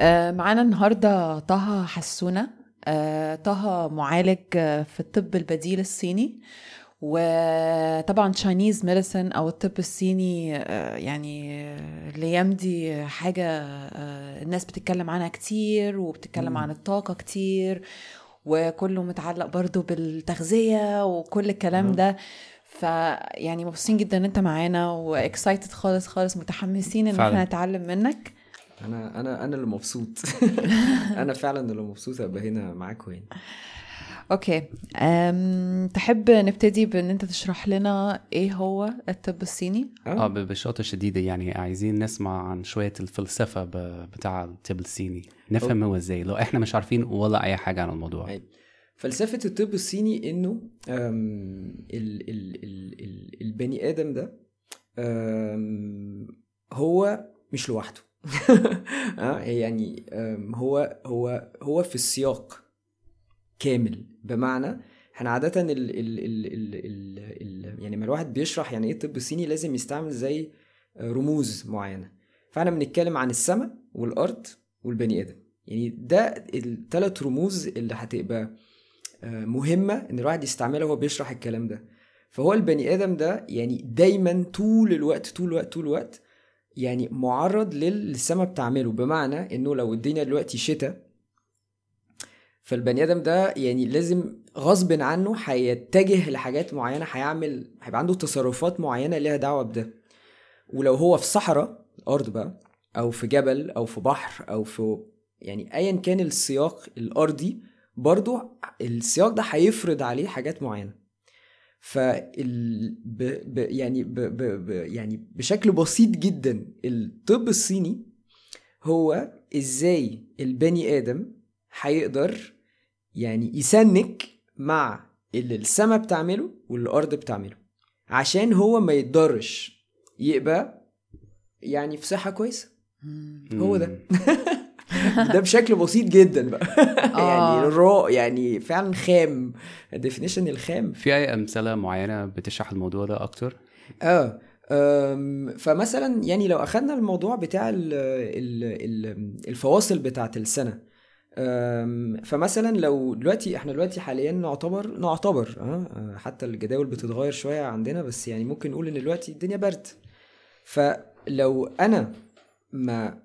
آه، معانا النهارده طه حسونة آه، طه معالج آه، في الطب البديل الصيني وطبعا Chinese medicine أو الطب الصيني يعني الأيام دي حاجة الناس بتتكلم عنها كتير وبتتكلم. عن الطاقة كتير وكله متعلق برضو بالتغذية وكل الكلام. ده فيعني مبسوطين جدا إن أنت معانا و excited خالص خالص متحمسين إن. إحنا نتعلم منك أنا أنا أنا اللي مبسوط. أنا فعلا اللي مبسوط ابقى هنا معاكم يعني أوكي. أم تحب نبتدي بإن أنت تشرح لنا إيه هو الطب الصيني؟ آه. ب- ببساطة شديدة يعني عايزين نسمع عن شوية الفلسفة ب- بتاع الطب الصيني. نفهم هو إزاي لو إحنا مش عارفين ولا أي حاجة عن الموضوع. أيوة. فلسفة الطب الصيني إنه أم، ال ال ال ال البني آدم ده أم، هو مش لوحده. آه، يعني هو هو هو في السياق كامل. بمعنى إحنا عادة ال ال ال ال ال ال يعني لما الواحد بيشرح يعني إيه الطب الصيني لازم يستعمل زي رموز معينة. فإحنا بنتكلم عن السماء والأرض والبني آدم. يعني ده الثلاث رموز اللي هتبقى آه، مهمة إن الواحد يستعملها وهو بيشرح الكلام ده. فهو البني آدم ده يعني دايما طول الوقت طول الوقت طول الوقت يعني معرض لل- للسما بتعمله. بمعنى إنه لو الدنيا دلوقتي شتاء فالبني آدم ده يعني لازم غصب عنه هيتجه لحاجات معينة هيعمل هيبقى عنده تصرفات معينة ليها دعوة بده. ولو هو في صحراء الأرض بقى أو في جبل أو في بحر أو في يعني ايا كان السياق الأرضي برضو السياق ده هيفرض عليه حاجات معينة. ب... يعني ب... ب... ب... يعني بشكل بسيط جدا الطب الصيني هو إزاي البني آدم هيقدر يعني يسنك مع اللي السما بتعمله واللي الأرض بتعمله عشان هو ما يتضرش يبقى يعني في صحة كويسة. هو ده. ده بشكل بسيط جدا بقى. آه. يعني الراء يعني فعلا خام. ديفينيشن الخام. في أي أمثلة معينة بتشرح الموضوع ده أكتر؟ آه فمثلا يعني لو أخدنا الموضوع بتاع ال ال ال الفواصل بتاعة السنة. فمثلا لو دلوقتي إحنا دلوقتي حاليا نعتبر نعتبر آه حتى الجداول بتتغير شوية عندنا بس يعني ممكن نقول إن دلوقتي الدنيا برد. فلو أنا ما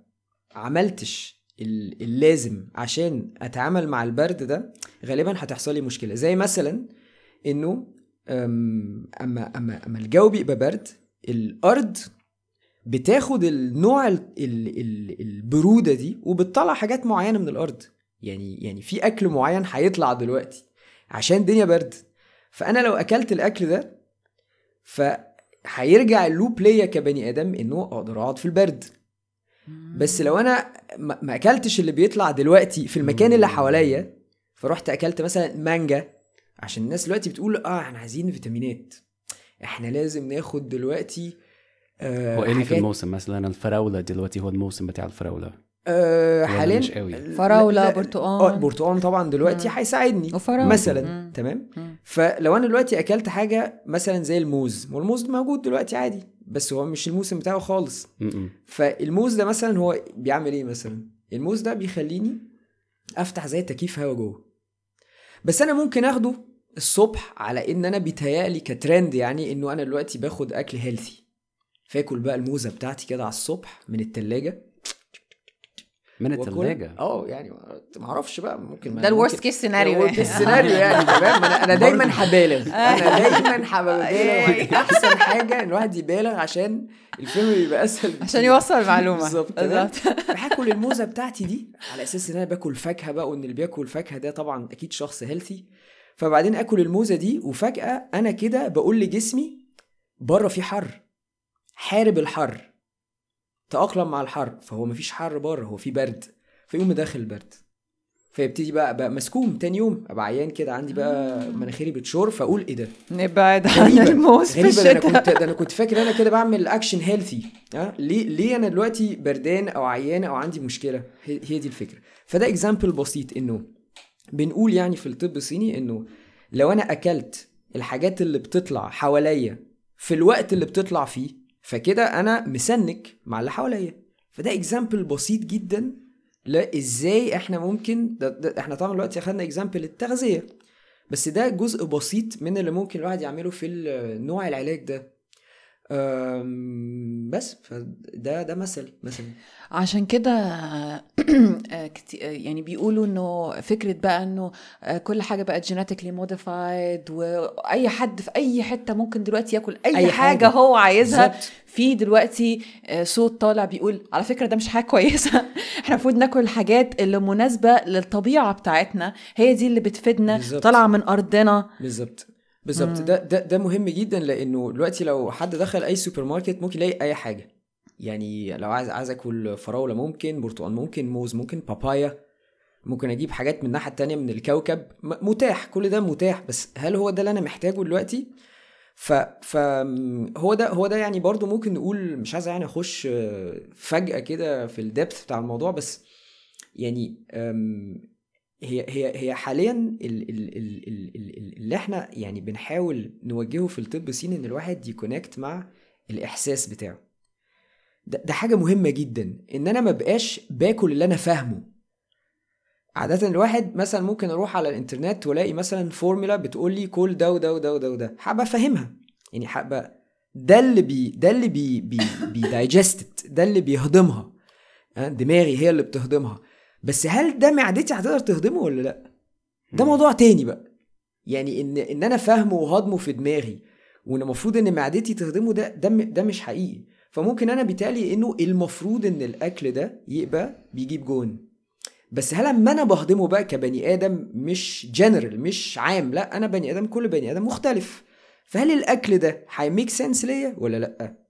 عملتش اللازم عشان أتعامل مع البرد ده غالبا هتحصل لي مشكلة. زي مثلا إنه أما أما أما الجو بيبقى برد الأرض بتاخد النوع ال ال ال البرودة دي وبتطلع حاجات معينة من الأرض. يعني يعني في أكل معين هيطلع دلوقتي عشان الدنيا برد. فأنا لو أكلت الأكل ده فهيرجع اللوب ليا كبني آدم إنه أقدر أقعد في البرد. بس لو أنا ما أكلتش اللي بيطلع دلوقتي في المكان اللي حواليا فرحت أكلت مثلا مانجا عشان الناس دلوقتي بتقول آه إحنا عايزين فيتامينات إحنا لازم ناخد دلوقتي آه هو إيه اللي في الموسم مثلا الفراولة دلوقتي هو الموسم بتاع الفراولة آه ولا حاليا مش قوي؟ لا- برتقان. آه البرتقال طبعا دلوقتي مم. هيساعدني وفراولة. مثلا مم. تمام مم. فلو أنا دلوقتي أكلت حاجة مثلا زي الموز والموز موجود دلوقتي عادي بس هو مش الموسم بتاعه خالص. م-م. فالموز ده مثلا هو بيعمل إيه مثلا؟ الموز ده بيخليني أفتح زي تكييف هوا جوه. بس أنا ممكن آخده الصبح على إن أنا بيتهيألي كترند يعني إنه أنا دلوقتي باخد أكل healthy فاكل بقى الموزة بتاعتي كده على الصبح من التلاجة. من. الثلاجة آه يعني ما أعرفش بقى ممكن ده ال worst case scenario ال worst scenario يعني. تمام؟ أنا أنا دايما هبالغ. أنا دايما هبالغ. أحسن حاجة إن الواحد يبالغ عشان الفيلم يبقى أسهل عشان. يوصل المعلومه؟ بالظبط هاكل الموزه بتاعتي دي على أساس إن أنا باكل فاكهة بقى وإن اللي بياكل فاكهة ده طبعا أكيد شخص healthy فبعدين اكل الموزه دي وفجأة أنا كده بقول لجسمي بره في حر حارب الحر. تأقلم مع الحر فهو مفيش حر بره هو في برد فيقوم داخل البرد. فيبتدي بقى بقى مسكوم تاني يوم أبقى عيان كده عندي بقى مناخيري بتشر فأقول إيه ده؟ نبعد عن الموز في غريبة ده أنا كنت الشتاء ده أنا كنت فاكر أنا كده بعمل action healthy آه؟ ليه ليه أنا دلوقتي بردان أو عيان أو عندي مشكلة؟ هي هي دي الفكرة. فده example بسيط إنه بنقول يعني في الطب الصيني إنه لو أنا أكلت الحاجات اللي بتطلع حواليا في الوقت اللي بتطلع فيه فكده أنا مـ sync مع اللي حواليا. فده example بسيط جدا لا إزاي إحنا ممكن ده ده إحنا طبعا دلوقتي أخدنا example التغذية. بس ده جزء بسيط من اللي ممكن الواحد يعمله في نوع العلاج ده. بس فده ده مثل مثلا عشان كده آه، آه، يعني بيقولوا إنه فكرة بقى إنه آه، كل حاجة بقت genetically modified واي حد في أي حتة ممكن دلوقتي ياكل أي, أي حاجة. حاجة. هو عايزها. في دلوقتي صوت طالع بيقول على فكرة ده مش حاجة كويسة. إحنا المفروض ناكل الحاجات اللي مناسبة للطبيعة بتاعتنا. هي دي اللي بتفيدنا. طالعة من أرضنا. بالظبط. بالظبط. ده ده ده مهم جدا لأنه دلوقتي لو حد دخل أي سوبر ماركت ممكن يلاقي أي حاجة. يعني لو عايز عايز أكل فراولة ممكن برتقال ممكن موز ممكن بابايا. ممكن أجيب حاجات من الناحية التانية من الكوكب. متاح. كل ده متاح. بس هل هو ده اللي أنا محتاجه دلوقتي؟ ف ف هو ده هو ده يعني برضو ممكن نقول مش عايز يعني أخش فجأة كده في ال depth بتاع الموضوع. بس يعني هي هي هي حاليا ال- ال- ال- ال- ال- ال- اللي إحنا يعني بنحاول نوجهه في الطب الصيني إن الواحد ي connect مع الإحساس بتاعه. ده, ده حاجة مهمة جدا. إن أنا ما بقاش باكل اللي أنا فاهمه. عادة الواحد مثلا ممكن أروح على الإنترنت وألاقي مثلا فورمولا بتقول لي كل ده وده وده وده وده. حابة افهمها يعني حابة ده اللي بي ده اللي بي بي ده اللي بيهضمها. آه، دماغي هي اللي بتهضمها. بس هل ده معدتي هتقدر تهضمه ولا لأ؟ ده موضوع تاني بقى. يعني إن إن أنا فاهمه وهضمه في دماغي وإن المفروض إن معدتي تهضمه ده ده ده مش حقيقي. فممكن أنا بالتالي إنه المفروض إن الأكل ده يبقى بيجيب جون. بس هل لما أنا بهضمه بقى كبني آدم مش جنرال مش عام لأ أنا بني آدم كل بني آدم مختلف. فهل الأكل ده هي make sense ليا ولا لأ؟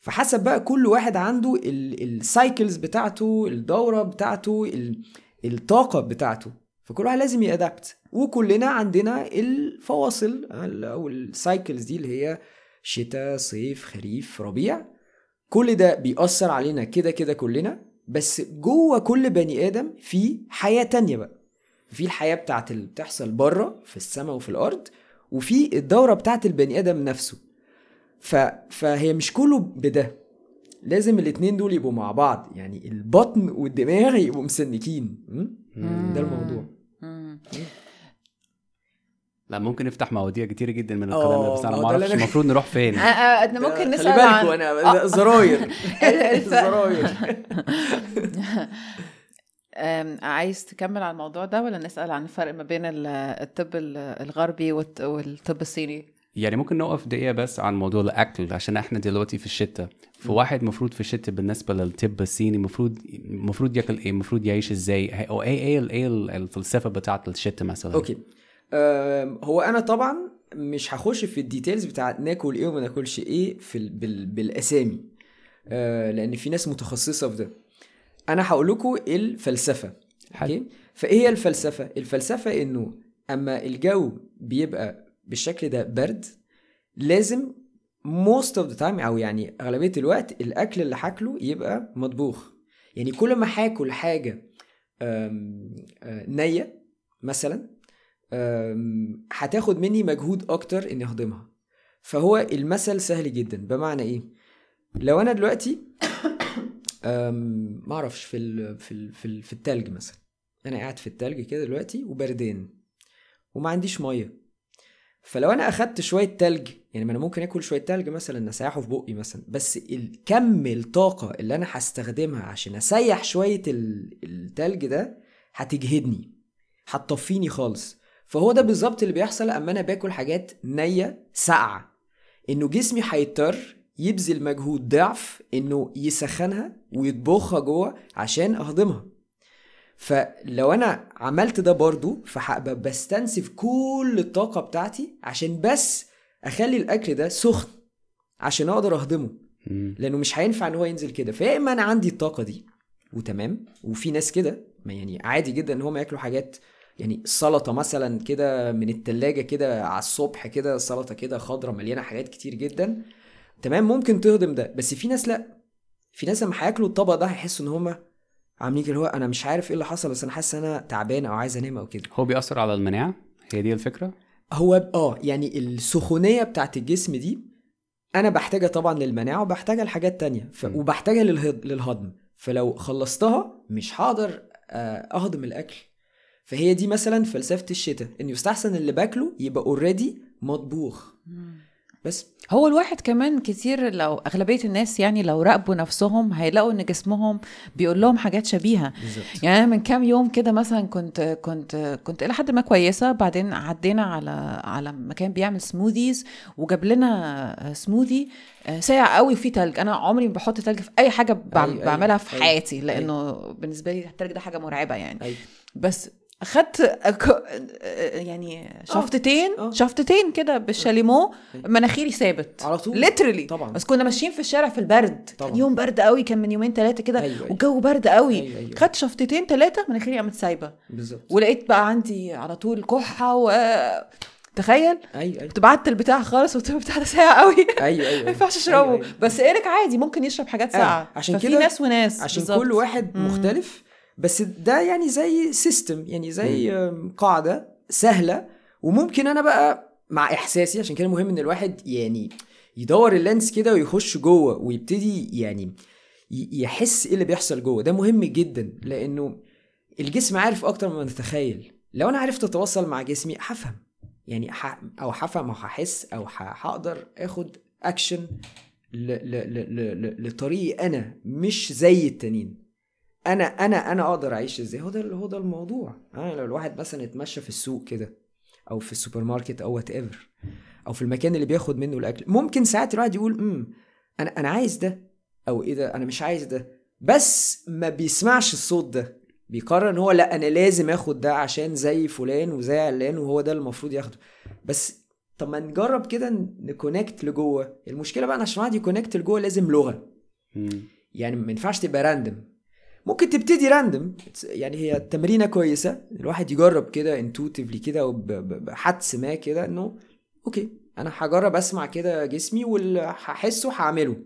فحسب بقى كل واحد عنده ال cycles بتاعته الدورة بتاعته ال- الطاقة بتاعته. فكل واحد لازم ي adapt وكلنا عندنا الفواصل أو ال cycles دي اللي هي شتاء صيف خريف ربيع. كل ده بيأثر علينا كده كده كلنا. بس جوه كل بني آدم في حياة تانية بقى. في الحياة بتاعت اللي بتحصل بره في السماء وفي الأرض وفي الدورة بتاعت البني آدم نفسه. ف... فهي مش كله بده. لازم الاتنين دول يبقوا مع بعض. يعني البطن والدماغ يبقوا مسنكين? ده الموضوع. مم. لا ممكن نفتح مواضيع كتير جدا من آه، الكلام ده بس أنا ما أعرفش المفروض نروح فين. آه، آه، إحنا ممكن خلي نسأل بالكوا عن أنا ده زراير. زراير. آم، عايز تكمل على الموضوع ده ولا نسأل عن الفرق ما بين ال- الطب ال- الغربي والت- والطب الصيني؟ يعني ممكن نقف دقيقة بس عن موضوع الأكل عشان إحنا دلوقتي في الشتاء. فواحد مفروض في الشتاء بالنسبة للطب الصيني مفروض مفروض ياكل إيه؟ مفروض يعيش إزاي؟ أو إيه إيه إيه الفلسفة بتاعت الشتاء مثلا؟ okay. أم، هو أنا طبعا مش هخش في ال details بتاعت ناكل إيه وما ناكلش إيه في ال- بال- بالأسامي. أه، لأن في ناس متخصصة في ده. أنا هقول لكم الفلسفة. حلو. أوكي؟ فإيه هي الفلسفة؟ الفلسفة إنه أما الجو بيبقى بالشكل ده برد لازم most of the time أو يعني أغلبية الوقت الأكل اللي هاكله يبقى مطبوخ. يعني كل ما هاكل حاجة آه، نية مثلا هتاخد مني مجهود أكتر إني أهضمها. فهو المثل سهل جدا. بمعنى إيه؟ لو أنا دلوقتي ما أعرفش في ال في ال في, في التلج مثلا. أنا قاعد في التلج كده دلوقتي وبردان وما عنديش مية. فلو أنا أخدت شوية تلج يعني ما أنا ممكن آكل شوية تلج مثلا اسيحه في بقي مثلا. بس الكم الطاقة اللي أنا هستخدمها عشان أسيح شوية ال- التلج ده هتجهدني هتطفيني خالص. فهو ده بالظبط اللي بيحصل أما أنا باكل حاجات نية ساقعة. إنه جسمي هيضطر يبذل مجهود ضعف إنه يسخنها ويطبخها جوه عشان أهضمها. فلو أنا عملت ده برضو فهبقى بستنسف كل الطاقة بتاعتي عشان بس أخلي الأكل ده سخن عشان أقدر أهضمه. لأنه مش هينفع إن هو ينزل كده. فيا إما أنا عندي الطاقة دي وتمام وفي ناس كده يعني عادي جدا إن هم ياكلوا حاجات يعني سلطة مثلا كده من التلاجة كده على الصبح كده سلطة كده خضرة مليانة حاجات كتير جدا. تمام ممكن تهضم ده. بس في ناس لأ. في ناس لما هياكلوا الطبق ده هيحسوا إن هم عاملين كده اللي هو أنا مش عارف إيه اللي حصل بس أنا حاسس إن أنا تعبان أو عايز أنام أو كده. هو بيأثر على المناعة؟ هي دي الفكرة؟ هو آه يعني السخونية بتاعت الجسم دي أنا بحتاجها طبعا للمناعة وبحتاجها لحاجات تانية. ف... وبحتاجها للهض... للهضم. فلو خلصتها مش هقدر آه، أهضم الأكل. فهي دي مثلا فلسفة الشتاء ان يستحسن اللي باكله يبقى already مطبوخ. بس هو الواحد كمان كتير لو أغلبية الناس يعني لو راقبوا نفسهم هيلاقوا إن جسمهم بيقول لهم حاجات شبيهة. بالظبط. يعني من كام يوم كده مثلا كنت كنت كنت إلى حد ما كويسة بعدين عدينا على على مكان بيعمل سموذيز وجاب لنا سموذي ساقع قوي وفيه تلج. أنا عمري ما بحط تلج في أي حاجة أيوة، أيوة، بعملها في أيوة، حياتي لأنه بالنسبة لي التلج ده حاجة مرعبة يعني. بس أخدت أك- يعني شفطتين آه. شفطتين كده بالشاليمو مناخيري ثابت على طول ليترلي طبعا. بس كنا ماشيين في الشارع في البرد طبعا. كان يوم برد قوي كان من يومين ثلاثة كده أيوة، أيوة. والجو برد قوي أيوة، أيوة. خدت شفطتين ثلاثة مناخيري قامت سايبة بالظبط ولقيت بقى عندي على طول كحة و تخيل أيوه أيوه كنت بعت البتاع خالص قلت البتاع ده ساقع قوي أيوه أيوه ما ينفعش أشربه أيوة، أيوة. بس ايريك عادي ممكن يشرب حاجات أيوة، ساقعة عشان ففي كده- ناس وناس عشان بالظبط. كل واحد مم. مختلف بس ده يعني زي system يعني زي قاعدة سهلة وممكن أنا بقى مع إحساسي عشان كده مهم إن الواحد يعني يدور ال lens كده ويخش جوه ويبتدي يعني يحس إيه اللي بيحصل جوه. ده مهم جدا لأنه الجسم عارف أكتر مما نتخيل لو أنا عرفت أتواصل مع جسمي هفهم. يعني ح... أو هفهم أو هحس أو هقدر آخد اكشن ل... ل... ل... ل... ل... لطريقي أنا مش زي التانيين. أنا أنا أنا أقدر أعيش إزاي؟ هو ده هو ده الموضوع. آه لو الواحد مثلا اتمشى في السوق كده أو في السوبر ماركت أو whatever أو في المكان اللي بياخد منه الأكل ممكن ساعات الواحد يقول امم أنا أنا عايز ده. أو إيه ده؟ أنا مش عايز ده. بس ما بيسمعش الصوت ده. بيقرر إن هو لأ أنا لازم آخد ده عشان زي فلان وزي علان وهو ده المفروض ياخده. بس طب ما نجرب كده ن connect لجوه. المشكلة بقى عشان الواحد ي connect لجوه لازم لغة. يعني ما ينفعش تبقى random ممكن تبتدي random يعني هي تمرينة كويسة الواحد يجرب كده intuitively كده وبحدس ما كده إنه okay أنا هجرب أسمع كده جسمي واللي هحسه هعمله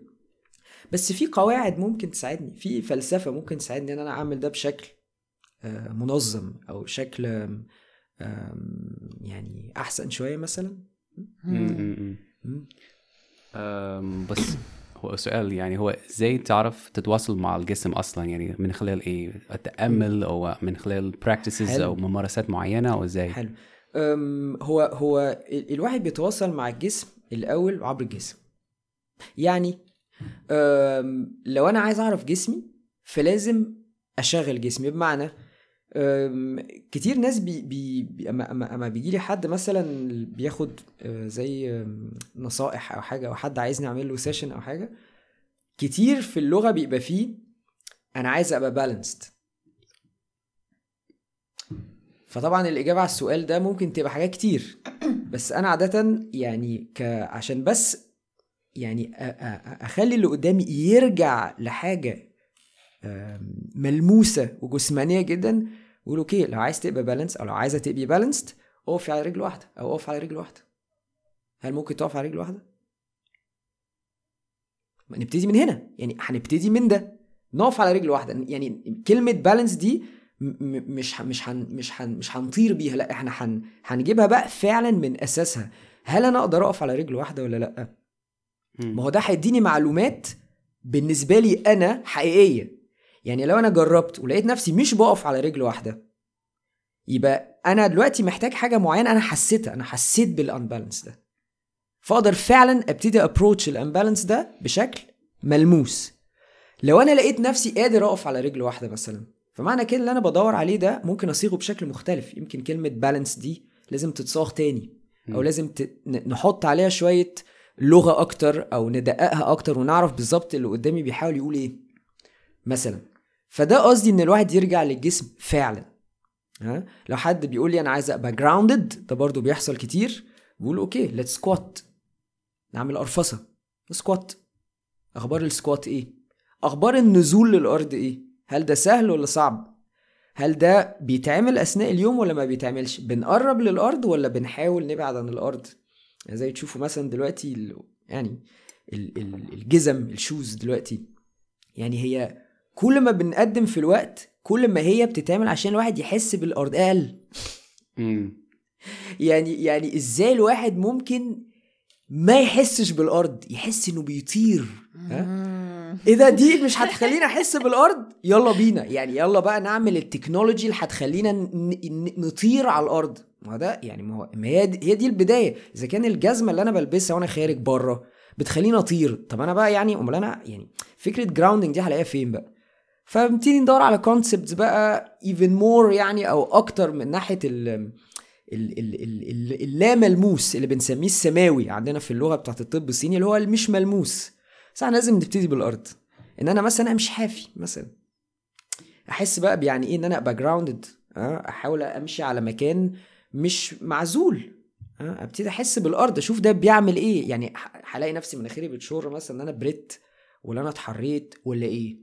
بس في قواعد ممكن تساعدني في فلسفة ممكن تساعدني إن أنا أعمل ده بشكل آه، منظم أو شكل يعني أحسن شوية مثلا مم. مم. مم. أم، بس هو سؤال يعني هو إزاي تعرف تتواصل مع الجسم أصلا؟ يعني من خلال إيه؟ التامل أو من خلال practices. أو ممارسات معينة أو إزاي؟ حلو. هو هو ال- الواحد بيتواصل مع الجسم الأول عبر الجسم. يعني لو أنا عايز أعرف جسمي فلازم أشغل جسمي. بمعنى كتير ناس بي بي أما أما, أما بيجي لي حد مثلا بياخد آه، زي نصائح أو حاجة أو حد عايزني أعمل له سيشن أو حاجة كتير في اللغة بيبقى فيه أنا عايز أبقى بالانسد فطبعا الإجابة على السؤال ده ممكن تبقى حاجات كتير بس أنا عاده يعني ك عشان بس يعني أخلي اللي قدامي يرجع لحاجة ملموسة وجسمانية جدا بقول أوكي لو عايز تبقى بالانس أو لو عايزة تبقي بالانسد اقفي على رجل واحدة. أو اقف على رجل واحدة. هل ممكن تقف على رجل واحدة؟ ما نبتدي من هنا. يعني هنبتدي من ده. نقف على رجل واحدة. يعني كلمة بالانس دي مش ه- مش هن مش هن مش هنطير بيها. لا إحنا هن هنجيبها بقى فعلا من أساسها. هل أنا أقدر أقف على رجل واحدة ولا لا. ما هو ده هيديني معلومات بالنسبة لي أنا حقيقية. يعني لو أنا جربت ولقيت نفسي مش بقف على رجل واحدة يبقى أنا دلوقتي محتاج حاجة معينة أنا حسيتها أنا حسيت بالانبالانس ده. فأقدر فعلا أبتدي ابروتش الانبالانس ده بشكل ملموس. لو أنا لقيت نفسي قادر أقف على رجل واحدة مثلا فمعنى كده اللي أنا بدور عليه ده ممكن أصيغه بشكل مختلف. يمكن كلمة بالانس دي لازم تتصاغ تاني أو. لازم ت... نحط عليها شوية لغة أكتر أو ندققها أكتر ونعرف بالظبط اللي قدامي بيحاول يقول إيه. مثلا فده قصدي إن الواحد يرجع للجسم فعلا. ها؟ لو حد بيقول لي أنا عايز أبقى grounded ده برضو بيحصل كتير بقول okay let's squat نعمل قرفصة. squat أخبار ال squat إيه؟ أخبار النزول للأرض إيه؟ هل ده سهل ولا صعب؟ هل ده بيتعمل أثناء اليوم ولا ما بيتعملش؟ بنقرب للأرض ولا بنحاول نبعد عن الأرض؟ يعني زي تشوفوا مثلا دلوقتي يعني ال- ال- الجزم ال shoes دلوقتي. يعني هي كل ما بنقدم في الوقت كل ما هي بتتعمل عشان الواحد يحس بالارض أقل. يعني يعني إزاي الواحد ممكن ما يحسش بالأرض؟ يحس إنه بيطير. ها. إيه ده دي مش هتخليني أحس بالأرض يلا بينا. يعني يلا بقى نعمل ال technology اللي هتخلينا ن- ن- نطير على الأرض. ما هو ده يعني ما هو ما هي دي, هي دي البداية. إذا كان الجزمة اللي أنا بلبسها وأنا خارج بره بتخليني أطير طب أنا بقى يعني أمال أنا يعني فكرة grounding دي هلاقيها فين بقى؟ فبنبتدي ندور على concepts بقى even more يعني أو أكتر من ناحية ال ال- ال- ال- ال- اللا ملموس اللي بنسميه السماوي عندنا في اللغة بتاعت الطب الصيني اللي هو المش ملموس. بس إحنا لازم نبتدي بالأرض. إن أنا مثلا أمشي حافي مثلا. أحس بقى بيعني إيه إن أنا أبقى grounded أحاول أمشي على مكان مش معزول أه؟ أبتدي أحس بالأرض أشوف ده بيعمل إيه. يعني هلاقي نفسي مناخيري بتشر مثلا إن أنا بردت ولا أنا اتحريت ولا إيه.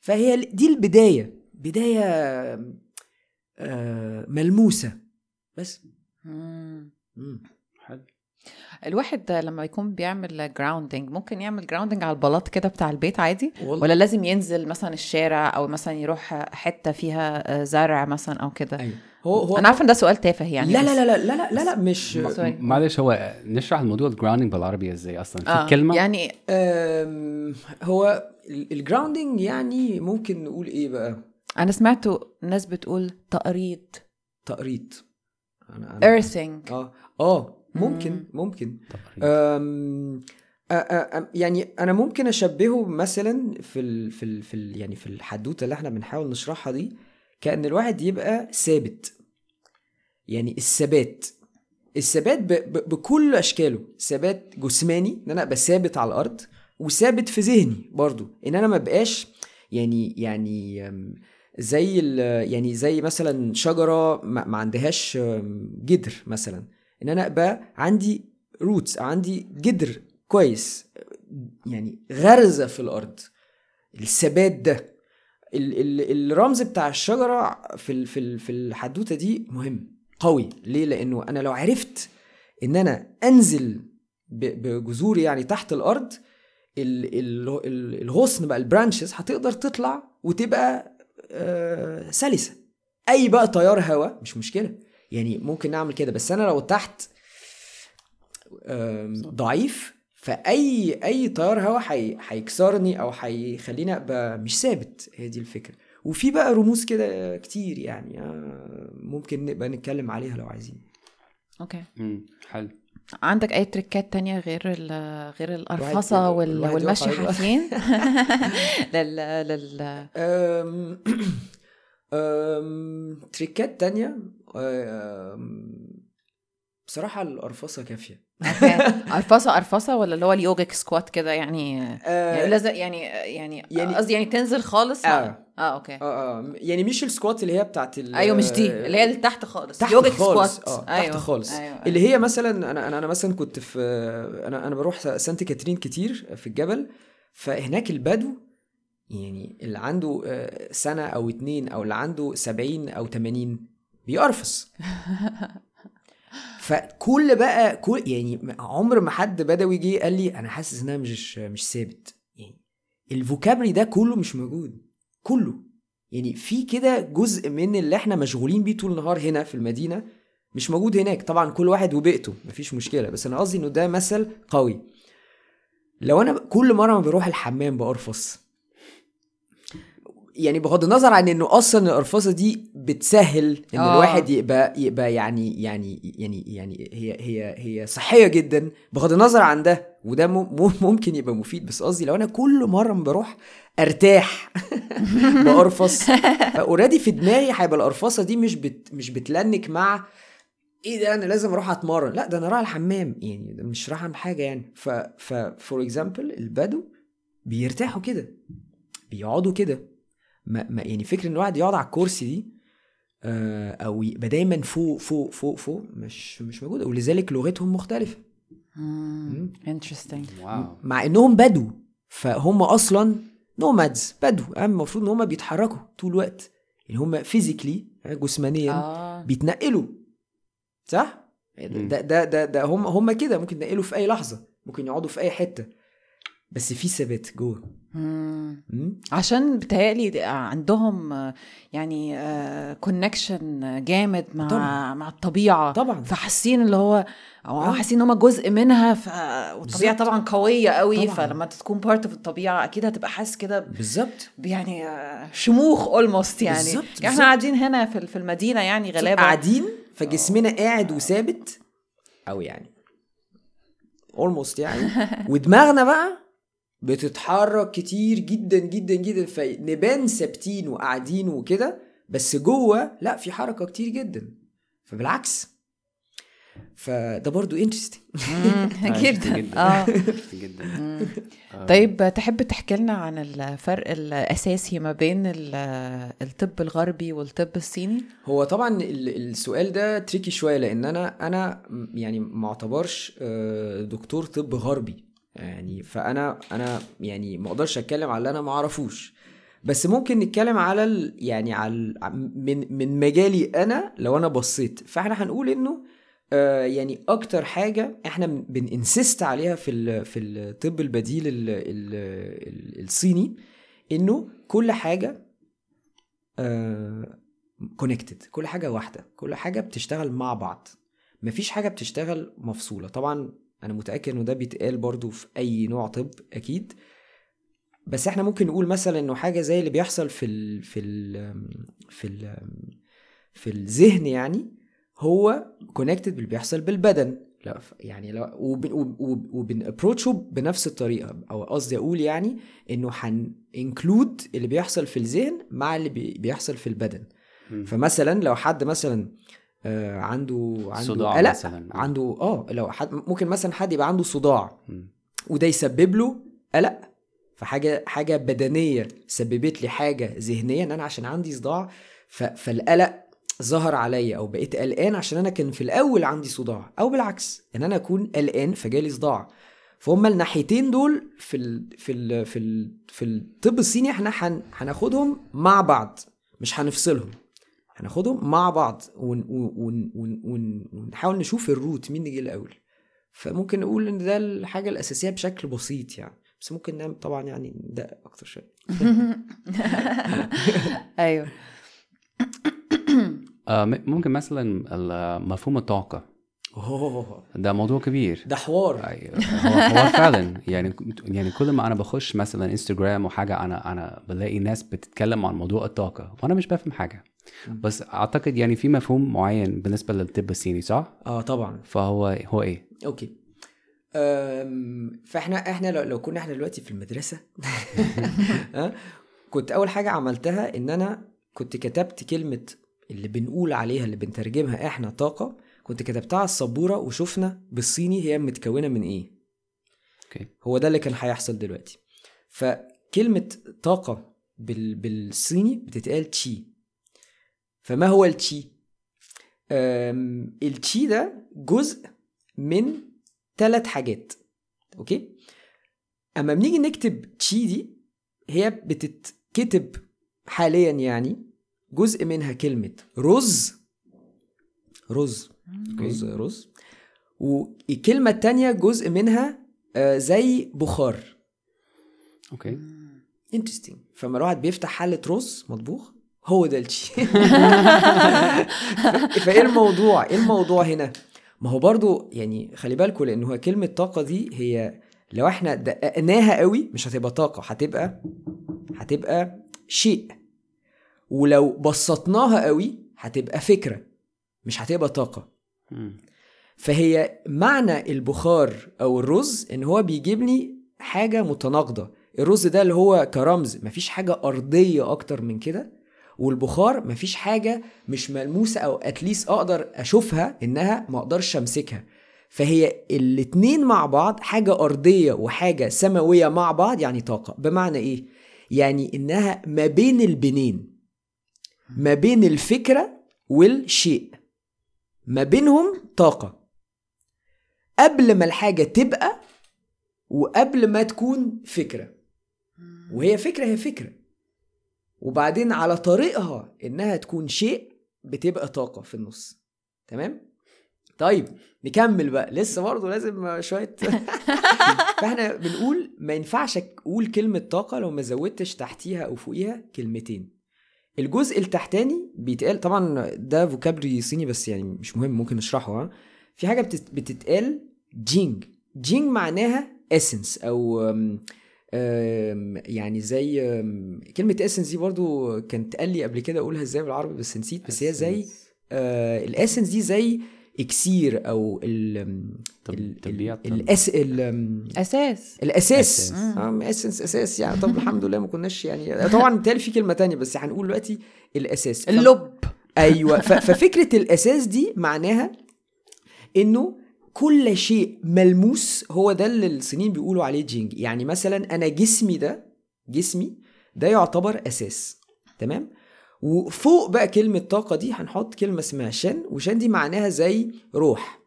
فهي دي البداية بداية آه ملموسة. بس. مم. مم. حلو. الواحد لما يكون بيعمل grounding ممكن يعمل grounding على البلاط كده بتاع البيت عادي؟ والله. ولا لازم ينزل مثلا الشارع أو مثلا يروح حتة فيها زرع مثلا أو كده؟ أيوه. هو هو أنا عارفة إن ده سؤال تافه يعني لا بس- لا لا لا لا لا لا, لا مش sorry. معلش هو نشرح الموضوع ال grounding بالعربي إزاي أصلا في آه. كلمه يعني هو ال grounding يعني ممكن نقول إيه بقى أنا سمعت ناس بتقول تأريض أنا earthing آه آه ممكن مم. ممكن. أم أم- يعني أنا ممكن أشبهه مثلا في ال في ال في ال يعني في الحدوتة اللي إحنا بنحاول نشرحها دي كأن الواحد يبقى ثابت. يعني الثبات الثبات ب ب بكل أشكاله. ثبات جسماني إن أنا أبقى ثابت على الأرض وثابت في ذهني برضو. إن أنا ما بقاش يعني يعني زي يعني زي مثلا شجرة ما ما عندهاش جدر مثلا. إن أنا أبقى عندي روتس عندي جدر كويس. يعني غرزة في الأرض. الثبات ده. الرمز بتاع الشجرة في في في الحدوتة دي مهم قوي. ليه؟ لأنه أنا لو عرفت إن أنا أنزل بجذوري يعني تحت الأرض ال ال ال الغصن بقى البرانشز هتقدر تطلع وتبقى آه سلسة. أي بقى تيار هواء مش مشكلة. يعني ممكن نعمل كده بس أنا لو تحت ضعيف فأي أي تيار هواء هي- هيكسرني أو هيخليني أبقى مش ثابت. هي دي الفكرة. وفي بقى رموز كده كتير يعني آه، ممكن نبقى نتكلم عليها لو عايزين. okay. مم. حلو. عندك أي trick ات تانية غير ال- غير القرفصه وال- والمشي. حافيين لل لل أم... أم... trick ات تانية أم... بصراحة القرفصة كافية. قرفصة قرفصة ولا اللي هو ال yogic squat كده يعني؟ يعني آه لازم يعني يعني يعني- قصدي يعني تنزل خالص؟ آه. آه okay. آه آه. يعني مش ال squat اللي هي بتاعت ال... أيوه مش دي اللي هي اللي تحت خالص. تحت yogic خالص. squat. آه أيوة. تحت خالص. أيوة. أيوة. اللي هي مثلا أنا أنا أنا مثلا كنت في أنا أنا بروح سانت كاترين كتير في الجبل فهناك البدو يعني اللي عنده آه، سنة أو اتنين أو اللي عنده سبعين أو تمانين بيقرفص. فكل بقى كل يعني عمر ما حد بدوي جه قال لي أنا حاسس ان أنا مش مش ثابت. يعني الفوكابري ده كله مش موجود. كله. يعني في كده جزء من اللي إحنا مشغولين بيه طول النهار هنا في المدينة مش موجود هناك. طبعا كل واحد وبيئته مفيش مشكلة. بس أنا قصدي إنه ده مثل قوي. لو أنا كل مرة ما بروح الحمام بقرفص يعني بغض النظر عن إنه أصلا القرفصة دي بتسهل ان آه. الواحد يبقى يبقى يعني يعني يعني يعني هي هي هي صحية جدا. بغض النظر عن ده وده مم- مم- ممكن يبقى مفيد بس قصدي لو أنا كل مرة ما بروح أرتاح بقرفص. ف already في دماغي هيبقى القرفصة دي مش بت مش بت link مع إيه ده أنا لازم أروح أتمرن. لا ده أنا رايح الحمام. يعني ده مش رايح أعمل حاجة يعني. ف ف for example البدو بيرتاحوا كده بيقعدوا كده. ما, ما يعني فكرة إن الواحد يقعد على الكرسي دي آه أو يبقى دايما فوق فوق فوق فوق مش مش موجودة. ولذلك لغتهم مختلفة. interesting wow. مع إنهم بدو فهم أصلا nomads بدو. أما المفروض إن هم بيتحركوا طول الوقت. يعني هم physically جسمانيا آه. بيتنقلوا. صح. ده ده ده ده هم هم كده. ممكن يتنقلوا في أي لحظة. ممكن يقعدوا في أي حتة. بس في ثبات جوه؟ عشان بتهيألي عندهم آه، يعني connection جامد مع طبعاً. مع الطبيعة طبعا فحاسين اللي هو أو آه. حاسين ان هم جزء منها ف... والطبيعة. طبعا قوية قوي طبعاً. فلما تكون part في الطبيعة أكيد هتبقى حاسس كده بالظبط يعني آه، شموخ almost يعني بالظبط، يعني. إحنا قاعدين هنا في في المدينة يعني غلابة قاعدين فجسمنا قاعد وثابت أو يعني almost يعني ودماغنا بقى بتتحرك كتير جدا جدا جدا. فنبان ثابتين وقاعدين وكده بس جوه لا في حركة كتير جدا. فبالعكس. فده برضو interesting آه، جدا. جدا. آه. جدا. مم. طيب تحب تحكي لنا عن الفرق الأساسي ما بين ال- الطب الغربي والطب الصيني؟ هو طبعا ال- السؤال ده tricky شوية لأن أنا أنا يعني ما أعتبرش آه، دكتور طب غربي. يعني فأنا أنا يعني ما أقدرش أتكلم على اللي أنا ما أعرفوش. بس ممكن نتكلم على ال يعني على ال من من مجالي أنا لو أنا بصيت. فإحنا هنقول إنه آه، يعني أكتر حاجة إحنا بن- بننسست عليها في ال- في الطب البديل ال ال ال الصيني إنه كل حاجة connected كل حاجة واحدة. كل حاجة بتشتغل مع بعض. مفيش حاجة بتشتغل مفصولة. طبعا أنا متأكد إنه ده بيتقال برضو في أي نوع طب أكيد. بس إحنا ممكن نقول مثلا إنه حاجة زي اللي بيحصل في ال في ال في ال في الذهن يعني هو connected باللي بيحصل بالبدن. لا يعني لو وبن وب- وبن approach ه بنفس الطريقة أو قصدي أقول يعني إنه هن include اللي بيحصل في الذهن مع اللي بي- بيحصل في البدن. مم. فمثلا لو حد مثلا عنده عنده صداع قلق مثلاً. عنده آه لو حد ممكن مثلا حد يبقى عنده صداع مم. وده يسبب له قلق فحاجة حاجة بدنية سببت لي حاجة ذهنيه ان أنا عشان عندي صداع. فالقلق ظهر عليا أو بقيت قلقان عشان أنا كان في الأول عندي صداع أو بالعكس إن أنا أكون قلقان فجالي صداع فهم الناحيتين دول في ال... في ال... في ال... في الطب الصيني إحنا هن... هناخدهم مع بعض مش هنفصلهم هناخدهم مع بعض ون... ون... ون... ون... ونحاول نشوف الروت مين اللي جه الأول. فممكن نقول إن ده الحاجة الأساسية بشكل بسيط يعني. بس ممكن نعمل طبعا يعني ده أكتر شوية. أيوه. آه، ممكن مثلا ال- مفهوم الطاقة. أوه. ده موضوع كبير. ده حوار. أيوة، هو هو فعلا. يعني يعني كل ما أنا بخش مثلا انستجرام وحاجة أنا أنا بلاقي ناس بتتكلم عن موضوع الطاقة وأنا مش بفهم حاجة. بس أعتقد يعني في مفهوم معين بالنسبة للطب الصيني صح؟ آه طبعا. فهو هو إيه؟ okay. فإحنا إحنا لو, لو كنا إحنا دلوقتي في المدرسة كنت أول حاجة عملتها إن أنا كنت كتبت كلمة اللي بنقول عليها اللي بنترجمها إحنا طاقة كنت كتبتها على السبورة وشفنا بالصيني هي متكونة من إيه. okay. هو ده اللي كان هيحصل دلوقتي. فكلمة طاقة بال... بالصيني بتتقال تشي. فما هو التشي؟ أم... التشي ده جزء من ثلاث حاجات okay؟ أما بنيجي نكتب تشي دي هي بتتكتب حاليا يعني جزء منها كلمة رز رز رز رز. والكلمة التانية جزء منها آه، زي بخار. okay. interesting فما الواحد بيفتح حلة رز مطبوخ. هو ده الشيء. فإيه الموضوع؟ إيه الموضوع هنا؟ ما هو برضو يعني خلي بالكوا لأن هو كلمة طاقة دي هي لو إحنا دققناها قوي مش هتبقى طاقة هتبقى هتبقى شيء. ولو بسطناها قوي هتبقى فكرة مش هتبقى طاقة. مم. فهي معنى البخار أو الرز إن هو بيجيب لي حاجة متناقضة. الرز ده اللي هو كرمز مفيش حاجة أرضية أكتر من كده. والبخار مفيش حاجة مش ملموسة أو اتليست أقدر أشوفها إنها ما أقدرش أمسكها. فهي الاتنين مع بعض حاجة أرضية وحاجة سماوية مع بعض يعني طاقة. بمعنى إيه؟ يعني إنها ما بين البنين ما بين الفكرة والشيء ما بينهم طاقة. قبل ما الحاجة تبقى وقبل ما تكون فكرة. وهي فكرة هي فكرة. وبعدين على طريقها إنها تكون شيء بتبقى طاقة في النص. تمام؟ طيب نكمل بقى. لسه برضه لازم شوية. فإحنا بنقول ما ينفعش أقول كلمة طاقة لو ما زودتش تحتيها أو فوقيها كلمتين. الجزء التحتاني بيتقال طبعا ده vocabulary صيني بس يعني مش مهم ممكن نشرحه ها. في حاجة بتت- بتتقال jing. jing معناها essence أو يعني زي كلمة essence دي برضو كانت قال لي قبل كده أقولها إزاي بالعربي بس نسيت بس هي زي آه ال essence دي زي إكسير أو ال طب- ال- طبيعة ال- الاس ال أساس. الاساس أساس. آه essence أساس يعني. طب الحمد لله ما كناش يعني طبعا بالتالي في كلمة تانية بس هنقول دلوقتي الاساس اللب. أيوه. ففكرة الاساس دي معناها إنه كل شيء ملموس هو ده اللي الصينيين بيقولوا عليه jing. يعني مثلا أنا جسمي ده جسمي ده يعتبر أساس. تمام؟ وفوق بقى كلمة طاقة دي هنحط كلمة اسمها shen و shen دي معناها زي روح.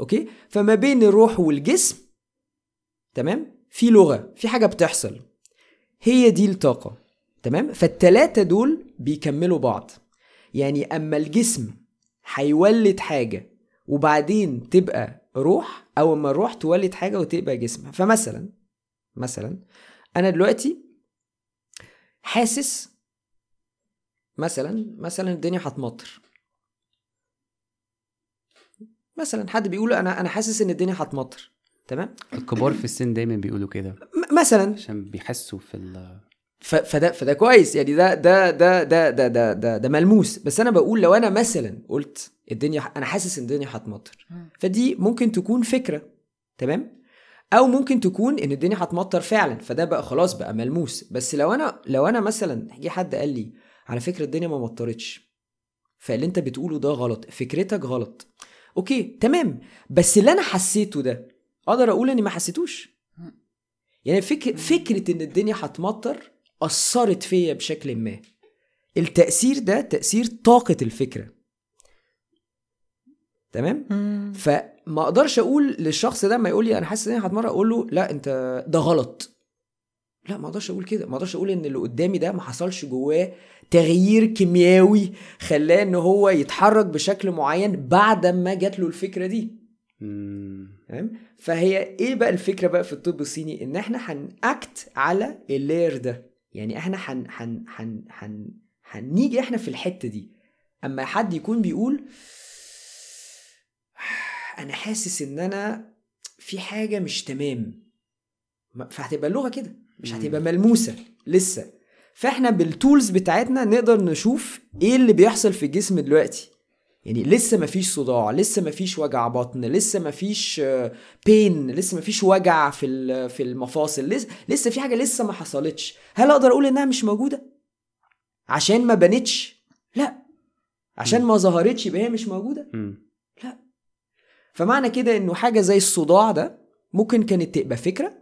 أوكي؟ فما بين الروح والجسم تمام؟ في لغة في حاجة بتحصل. هي دي الطاقة. تمام؟ فالتلاتة دول بيكملوا بعض. يعني أما الجسم هيولد حاجة وبعدين تبقى روح أو اما الروح تولد حاجة وتبقى جسم. فمثلا مثلا أنا دلوقتي حاسس مثلا مثلا الدنيا هتمطر. مثلا حد بيقول أنا أنا حاسس إن الدنيا هتمطر. تمام؟ الكبار في السن دايما بيقولوا كده. مثلا. عشان بيحسوا في ال فده فده كويس. يعني ده ده ده ده ده ده ده, ده ملموس. بس أنا بقول لو أنا مثلا قلت الدنيا أنا حاسس إن الدنيا هتمطر فدي ممكن تكون فكرة تمام؟ أو ممكن تكون إن الدنيا هتمطر فعلا فده بقى خلاص بقى ملموس. بس لو أنا لو أنا مثلا جه حد قال لي على فكرة الدنيا ما مطرتش فاللي أنت بتقوله ده غلط فكرتك غلط. أوكي تمام. بس اللي أنا حسيته ده أقدر أقول إني ما حسيتوش. يعني فك... فكرة إن الدنيا هتمطر أثرت فيا بشكل ما. التأثير ده تأثير طاقة الفكرة. تمام؟ فما أقدرش أقول للشخص ده ما يقول لي أنا حاسس إن أنا هتمرة أقول له لا أنت ده غلط. لا ما أقدرش أقول كده. ما أقدرش أقول إن اللي قدامي ده ما حصلش جواه تغيير كيميائي خلاه إن هو يتحرك بشكل معين بعد ما جات له الفكرة دي. تمام؟ فهي إيه بقى الفكرة بقى في الطب الصيني؟ إن إحنا هنأكت على اللاير ده. يعني إحنا هن هن هن هن هنيجي إحنا في الحتة دي. أما حد يكون بيقول أنا حاسس إن أنا في حاجة مش تمام. ما- فهتبقى اللغة كده. مش. هتبقى ملموسة لسه. فإحنا بالتولز بتاعتنا نقدر نشوف إيه اللي بيحصل في الجسم دلوقتي. يعني لسه مفيش صداع لسه مفيش وجع بطن لسه مفيش بين لسه مفيش وجع في في المفاصل لسه لسه في حاجة لسه ما حصلتش. هل أقدر أقول إنها مش موجودة؟ عشان ما بانتش لا. عشان ما ظهرتش يبقى هي مش موجودة؟ مم. فمعنى كده إنه حاجة زي الصداع ده ممكن كانت تبقى فكرة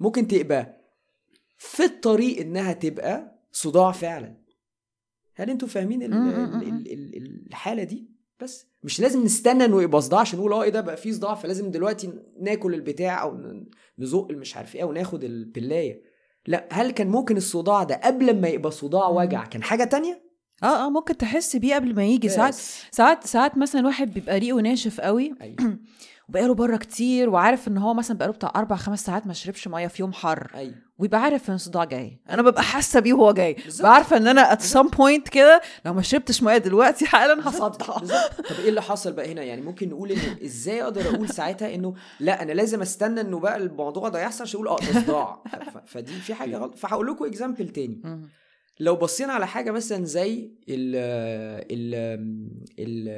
ممكن تبقى في الطريق إنها تبقى صداع فعلا. هل أنتوا فاهمين ال- مم، مم، ال- مم. ال- ال- الحالة دي؟ بس مش لازم نستنى انه يبقى صداع عشان نقول آه إيه ده بقى فيه صداع فلازم دلوقتي ناكل البتاع أو نزق مش عارف إيه أو ناخد البلاية. لا هل كان ممكن الصداع ده قبل ما يبقى صداع وجع كان حاجة تانية؟ آه آه ممكن تحس بيه قبل ما يجي. ساعات. ساعات ساعات مثلا واحد بيبقى ريقه ناشف قوي. أيوه. وبقاله بره كتير وعارف إن هو مثلا بقاله بتاع أربع خمس ساعات ما شربش مية في يوم حر. أيوه. ويبقى عارف إن الصداع جاي. أنا ببقى حاسة بيه وهو جاي. ببقى عارفة إن أنا at some point كده لو ما شربتش مية دلوقتي حالا هصدع. طب إيه اللي حصل بقى هنا؟ يعني ممكن نقول إنه إزاي أقدر أقول ساعتها إنه لأ أنا لازم أستنى إنه بقى الموضوع ده يحصل عشان أقول آه ده صداع. فدي في حاجة غلط. فهقول لكم example تاني. لو بصينا على حاجة مثلا زي ال ال ال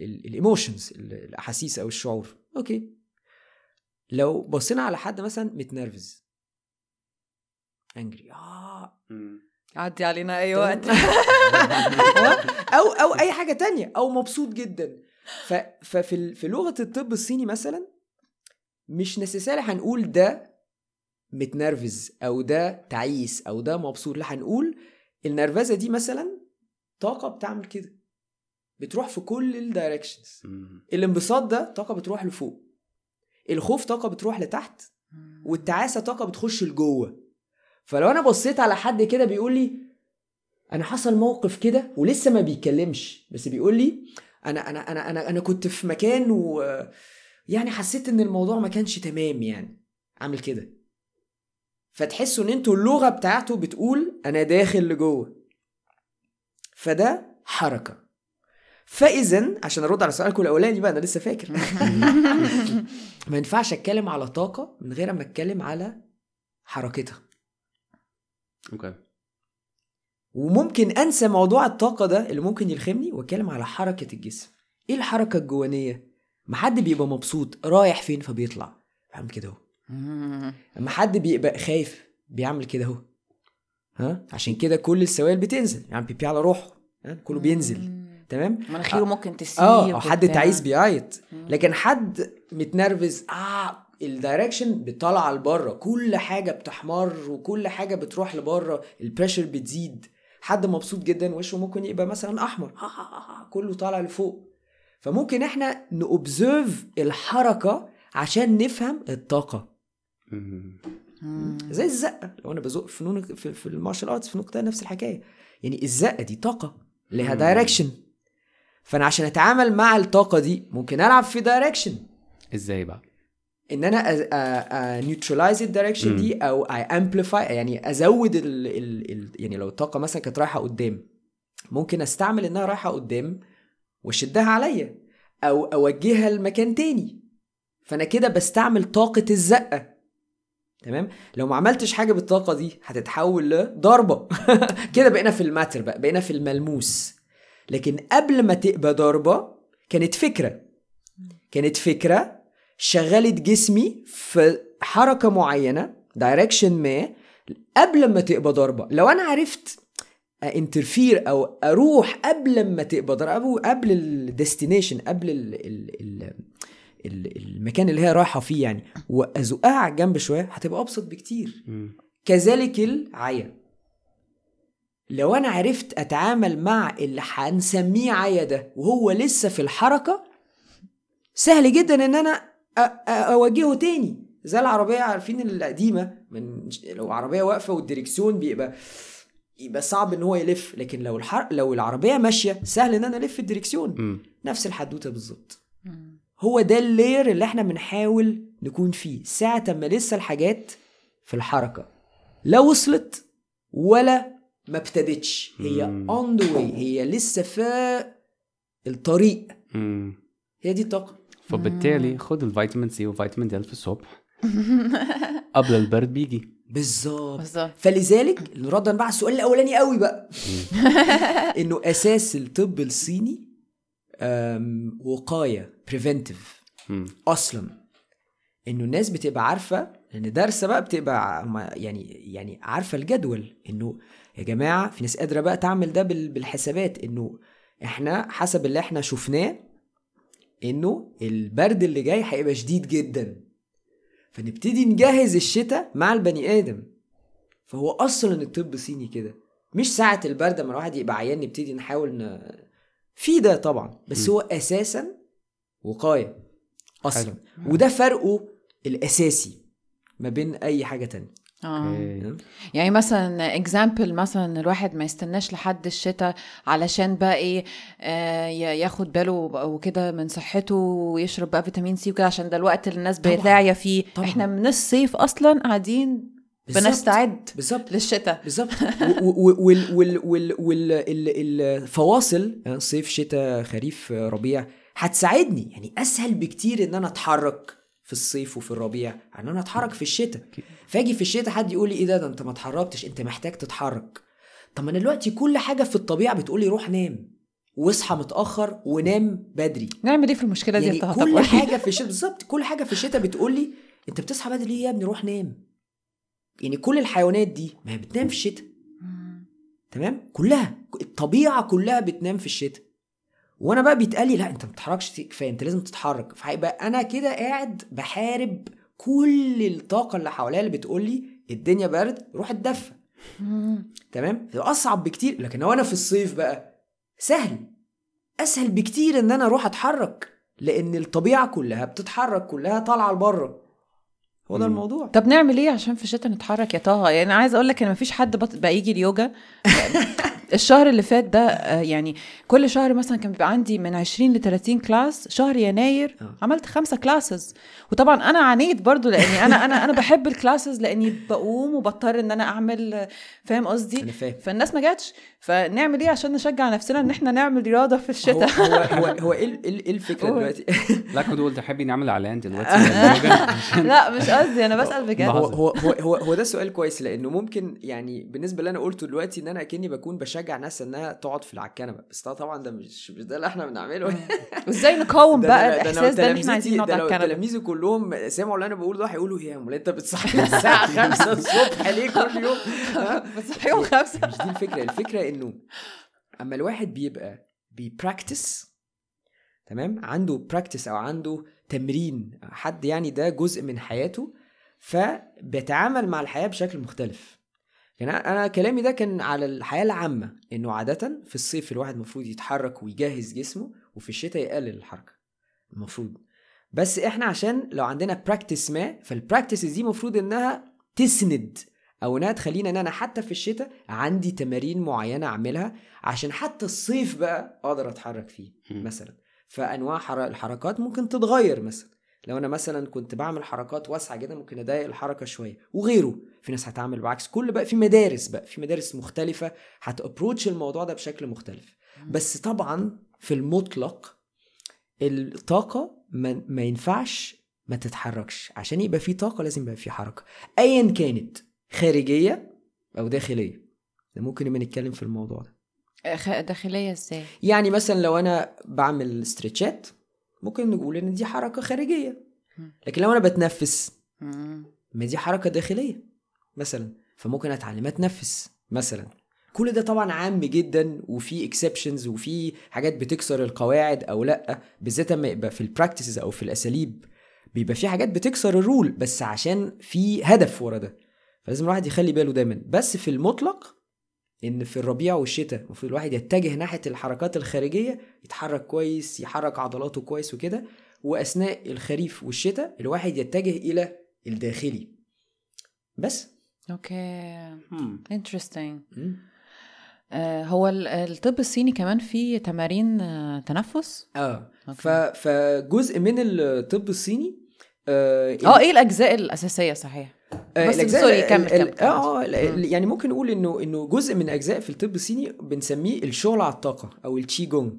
ال ال emotions الأحاسيس أو الشعور. okay. لو بصينا على حد مثلا متنرفز. angry آه. عدي علينا أي وقت. أو أو أي حاجة تانية. أو مبسوط جدا. ف ففي ال- في لغة الطب الصيني مثلا مش necessarily هنقول ده متنرفز أو ده تعيس أو ده مبسوط. لا هنقول النرفزة دي مثلا طاقة بتعمل كده بتروح في كل ال directions. الانبساط ده طاقة بتروح لفوق الخوف طاقة بتروح لتحت والتعاسة طاقة بتخش لجوه. فلو أنا بصيت على حد كده بيقول لي أنا حصل موقف كده ولسه ما بيتكلمش بس بيقول لي أنا أنا أنا أنا أنا كنت في مكان و يعني حسيت إن الموضوع ما كانش تمام يعني. أعمل كده. فتحسوا إن أنتوا اللغة بتاعته بتقول أنا داخل لجوه. فده حركة. فاذا عشان أرد على سؤالكم الأولاني بقى أنا لسه فاكر. ما ينفعش أتكلم على طاقة من غير ما أتكلم على حركتها. أوكي. وممكن أنسى موضوع الطاقة ده اللي ممكن يلخمني وأتكلم على حركة الجسم. إيه الحركة الجوانية؟ ما حد بيبقى مبسوط رايح فين فبيطلع. بعمل كده أهو. اما حد بيبقى خايف بيعمل كده اهو. ها؟ عشان كده كل السوائل بتنزل. يعني بيبي على روحه. ها؟ كله بينزل. تمام؟ مناخيره ممكن تسيب آه أو حد. تعيس بيعيط. لكن حد متنرفز آه ال direction بتطلع لبره. كل حاجة بتحمر وكل حاجة بتروح لبره. ال pressure بتزيد. حد مبسوط جدا وشه ممكن يبقى مثلا أحمر. ها ها ها ها، كله طالع لفوق. فممكن إحنا ن observe الحركة عشان نفهم الطاقة. زي الزقة. لو أنا بزق فنون في, في ال martial arts فنون القتال نفس الحكاية. يعني الزقة دي طاقة لها. direction فأنا عشان أتعامل مع الطاقة دي ممكن ألعب في direction إزاي بقى؟ إن أنا neutralize ال direction دي أو amplify يعني أزود ال ال ال يعني لو الطاقة مثلا كانت رايحة قدام ممكن أستعمل إنها رايحة قدام وأشدها عليا أو أوجهها لمكان تاني. فأنا كده بستعمل طاقة الزقة. تمام؟ لو ما عملتش حاجة بالطاقة دي هتتحول لضربه كده بقينا في الماتر بقى بقينا في الملموس. لكن قبل ما تبقى ضربة كانت فكرة. كانت فكرة شغلت جسمي في حركة معينة دايركشن ما قبل ما تبقى ضربة. لو أنا عرفت interfere أو أروح قبل ما تبقى ضربة قبل ال destination قبل ال ال ال ال- المكان اللي هي رايحة فيه يعني وأزقها على الجنب شوية هتبقى أبسط بكتير. كذلك العيا لو أنا عرفت أتعامل مع اللي هنسميه عيا ده وهو لسه في الحركة سهل جدا إن أنا اوجهه تاني زي العربية عارفين القديمة من لو عربية واقفة والدريكسيون بيبقى يبقى صعب إن هو يلف لكن لو الحر... لو العربية ماشية سهل إن أنا ألف الدريكسيون. نفس الحدوتة بالظبط. هو ده ال layer اللي إحنا بنحاول نكون فيه ساعة ما لسه الحاجات في الحركة. لا وصلت ولا ما ابتدتش. هي on the way. هي لسه في الطريق. مم. هي دي الطاقة. فبالتالي خد الفيتامين C وفيتامين D في الصبح. قبل البرد بيجي. بالظبط. بالظبط. فلذلك ردا بقى على السؤال الأولاني قوي بقى. إنه أساس الطب الصيني وقاية preventive. أصلا. إنه الناس بتبقى عارفة لأن دارسه بقى بتبقى يعني يعني عارفة الجدول. إنه يا جماعة في ناس قادرة بقى تعمل ده بال- بالحسابات. إنه إحنا حسب اللي إحنا شفناه إنه البرد اللي جاي هيبقى شديد جدا. فنبتدي نجهز الشتاء مع البني آدم. فهو أصلا الطب صيني كده. مش ساعة البرد لما الواحد يبقى عيان نبتدي نحاول ن... في ده طبعا بس م. هو أساسا وقاية أصلا حلو. وده فرقه الأساسي ما بين أي حاجة تانية آه. يعني مثلا example مثلا الواحد ما يستناش لحد الشتاء علشان بقى إيه آه ياخد باله وكده من صحته ويشرب بقى فيتامين سي وكده عشان ده الوقت اللي الناس طبعاً. بتاعيه فيه طبعاً. إحنا من الصيف أصلا قاعدين. بنستعد بالظبط للشتاء. بالظبط. والفواصل صيف شتاء خريف ربيع هتساعدني. يعني أسهل بكتير إن أنا أتحرك في الصيف وفي الربيع عن إن أنا أتحرك في الشتاء. فاجي في الشتاء حد يقول لي إيه ده ده أنت ما اتحركتش أنت محتاج تتحرك. طب ما أنا دلوقتي كل حاجة في الطبيعة بتقول لي روح نام واصحى متأخر ونام بدري. نعمل إيه في المشكلة دي يعني كل. حاجة في الشتاء بالظبط كل حاجة في الشتاء بتقول لي أنت بتصحى بدري ليه يا ابني؟ روح نام. يعني كل الحيوانات دي ما هي بتنام في الشتاء. تمام؟ كلها. الطبيعة كلها بتنام في الشتاء. وأنا بقى بيتقال لي لا أنت ما بتتحركش كفاية أنت لازم تتحرك. فهيبقى أنا كده قاعد بحارب كل الطاقة اللي حواليا اللي بتقول لي الدنيا برد روح اتدفى. تمام؟ أصعب بكتير لكن لو أنا في الصيف بقى سهل. أسهل بكتير إن أنا أروح أتحرك لأن الطبيعة كلها بتتحرك كلها طالعة لبره. هو ده. الموضوع طب نعمل إيه عشان في الشتاء نتحرك يا طه يعني أنا عايزة أقول لك إن مفيش حد. بقى يجي اليوجا الشهر اللي فات ده آه، يعني كل شهر مثلا كان بيبقى عندي من 20 ل 30 class شهر يناير آه. عملت خمسة classes وطبعا أنا عانيت برضو لأني أنا أنا أنا بحب ال classes لأني بقوم وبضطر إن أنا أعمل فاهم قصدي؟ فالناس ما جاتش. فنعمل إيه عشان نشجع نفسنا إن إحنا نعمل رياضة في الشتاء؟ هو هو, هو إيه ال- إيه الفكرة. دلوقتي؟ لا كنت قلت تحبي نعمل اعلان دلوقتي. لا مش قصدي أنا بسأل بجد. هو هو هو, هو ده سؤال كويس لأنه ممكن يعني بالنسبة اللي أنا قلته دلوقتي إن أنا أكني بكون بشجع ناس إنها تقعد في على الكنبه بس طبعا ده مش مش ده اللي إحنا بنعمله. وإزاي نقاوم بقى ده الإحساس ده إن إحنا عايزين نقعد على الكنبة تلاميذي كلهم سمعوا اللي أنا بقوله ده هيقولوا يا أمال أنت بتصحي الساعة 5 الصبح ليه كل يوم؟ يوم خمسة؟ مش دي الفكرة. الفكرة إنه أما الواحد بيبقى بي practice تمام؟ عنده practice أو عنده تمرين حد يعني ده جزء من حياته فبيتعامل مع الحياة بشكل مختلف. يعني أنا- أنا كلامي ده كان على الحياة العامة إنه عادة في الصيف الواحد المفروض يتحرك ويجهز جسمه وفي الشتاء يقلل الحركة المفروض. بس إحنا عشان لو عندنا practice ما فال practice دي المفروض إنها تسند أو إنها تخلينا إن أنا حتى في الشتاء عندي تمارين معينة أعملها عشان حتى الصيف بقى أقدر أتحرك فيه. مثلا. فأنواع حر- الحركات ممكن تتغير مثلا. لو أنا مثلا كنت بعمل حركات واسعة جدا ممكن أضايق الحركة شوية. وغيره في ناس هتعمل بعكس كل بقى في مدارس بقى في مدارس مختلفة هتأبروتش الموضوع ده بشكل مختلف. بس طبعا في المطلق الطاقة ما, ما ينفعش ما تتحركش. عشان يبقى في طاقة لازم يبقى في حركة. ايا كانت خارجية أو داخلية. ده ممكن نبقى نتكلم في الموضوع ده. داخلية إزاي؟ يعني مثلا لو أنا بعمل stretchات ممكن نقول إن دي حركة خارجية. لكن لو أنا بتنفس. ما دي حركة داخلية مثلا. فممكن أتعلم أتنفس مثلا. كل ده طبعا عام جدا وفي exceptions وفي حاجات بتكسر القواعد أو لأ. بالذات لما يبقى في ال practices أو في الأساليب بيبقى في حاجات بتكسر ال rule بس عشان في هدف ورا ده. فلازم الواحد يخلي باله دايما. بس في المطلق إن في الربيع والشتاء المفروض الواحد يتجه ناحية الحركات الخارجية يتحرك كويس يحرك عضلاته كويس وكده. وأثناء الخريف والشتاء الواحد يتجه إلى الداخلي. بس. okay. مم. interesting مم. هو ال- الطب الصيني كمان فيه تمارين آه، تنفس؟ آه. فجزء من الطب الصيني آه آه إيه الأجزاء الأساسية؟ صحيح. آه، بس الأجزاء sorry، كمل، كمل،. آه. يعني ممكن نقول إنه إنه جزء من أجزاء في الطب الصيني بنسميه الشغل على الطاقة أو التشي جونج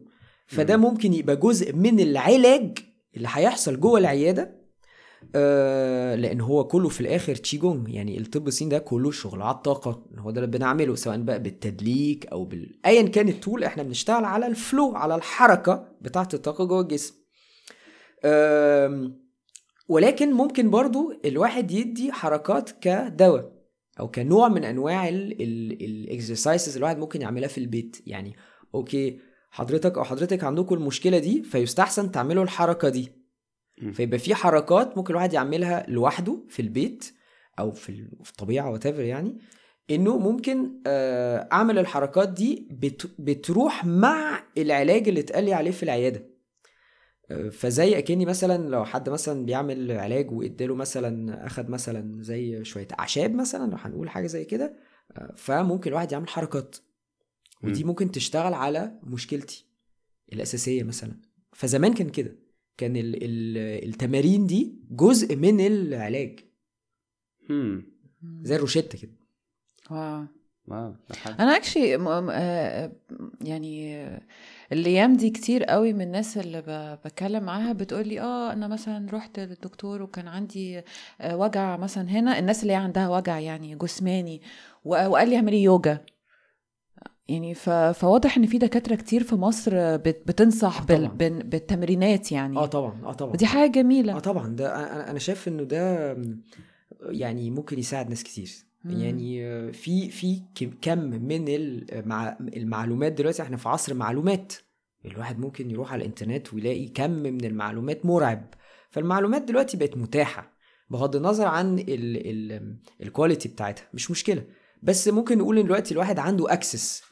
فده ممكن يبقى جزء من العلاج اللي هيحصل جوه العيادة آه لأن هو كله في الآخر تشي جونج يعني الطب الصيني ده كله شغل على الطاقة. هو ده اللي بنعمله سواء بقى بالتدليك أو بال ايا كان ال tool إحنا بنشتغل على ال flow على الحركة بتاعة الطاقة جوه الجسم. آم، ولكن ممكن برضو الواحد يدي حركات كدواء أو كنوع من أنواع ال exercises الواحد ممكن يعملها في البيت. يعني okay حضرتك أو حضرتك عندكم المشكلة دي فيستحسن تعملوا الحركة دي. فيبقى في حركات ممكن الواحد يعملها لوحده في البيت أو في ال- في الطبيعة what يعني إنه ممكن آه، أعمل الحركات دي بت- بتروح مع العلاج اللي اتقال لي عليه في العيادة. فزي أكني مثلا لو حد مثلا بيعمل علاج وإداله مثلا أخد مثلا زي شوية أعشاب مثلا لو هنقول حاجة زي كده آه، فممكن الواحد يعمل حركات ودي مم. ممكن تشتغل على مشكلتي الأساسية مثلا فزمان كان كده كان ال ال التمارين دي جزء من العلاج مم. زي الروشتة كده wow wow. أنا actually يعني آه، الأيام دي كتير قوي من الناس اللي ب- بتكلم معاها بتقول لي آه أنا مثلا رحت للدكتور وكان عندي آه، وجع مثلا هنا الناس اللي هي عندها وجع يعني جسماني و- وقال لي اعملي يوجا. يعني ف... فواضح إن في دكاترة كتير في مصر بت... بتنصح آه بال... بالتمرينات يعني. آه طبعا آه طبعا. ودي حاجة جميلة. آه طبعا. ده أنا شايف إنه ده يعني ممكن يساعد ناس كتير. يعني في في كم من المع- المعلومات دلوقتي إحنا في عصر معلومات. الواحد ممكن يروح على الإنترنت ويلاقي كم من المعلومات مرعب. فالمعلومات دلوقتي بقت متاحة بغض النظر عن ال ال ال quality بتاعتها. مش مشكلة. بس ممكن نقول إن دلوقتي الواحد عنده access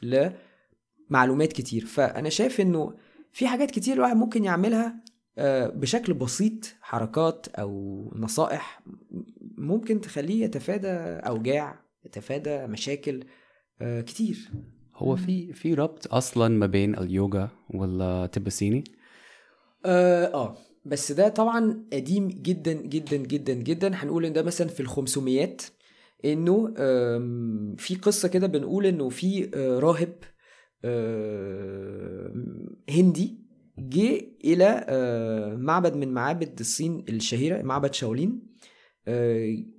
لمعلومات كتير. فأنا شايف إنه في حاجات كتير الواحد ممكن يعملها آه، بشكل بسيط حركات أو نصائح ممكن تخليه يتفادى أوجاع يتفادى مشاكل آه، كتير. هو في في ربط أصلا ما بين اليوجا والطب الصيني آه آه بس ده طبعا قديم جدا جدا جدا جدا. هنقول إن ده مثلا في الخمسميات إنه في قصة كده بنقول إنه في آه، راهب هندي جه إلى آه، معبد من معابد الصين الشهيرة معبد شاولين. آه،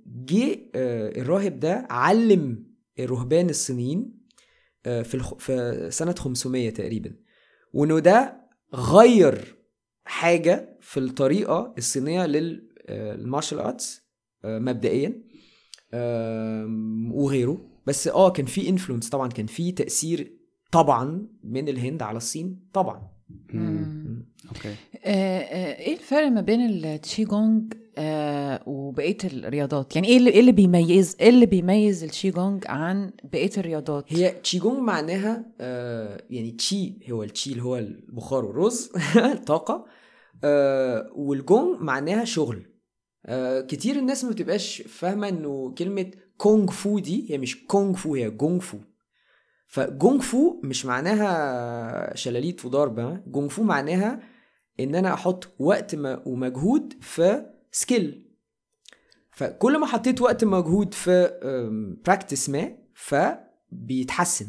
جه آه، الراهب ده علم الرهبان الصينيين آه، في الخ- في سنة 500 تقريبا وإنه ده غير حاجة في الطريقة الصينية لل martial arts مبدئيا وغيره. بس آه كان في influence طبعا كان في تأثير طبعا من الهند على الصين طبعا. مم. okay. آه، آه، إيه الفرق ما بين التشي جونج آه، وبقية الرياضات. يعني إيه اللي, إيه اللي بيميز إيه اللي بيميز التشي جونج عن بقية الرياضات؟ هي تشيجونج معناها آه يعني تشي هو التشي اللي هو البخار والرز طاقة آه والجونج معناها شغل. آه كتير الناس ما بتبقاش فاهمة إنه كلمة كونغ فو دي هي مش كونغ فو هي جونغ فو. فجونغ فو مش معناها شلاليت وضرب ها؟ جونغ فو معناها إن أنا أحط وقت ومجهود في skill فكل ما حطيت وقت مجهود في practice ما فبيتحسن.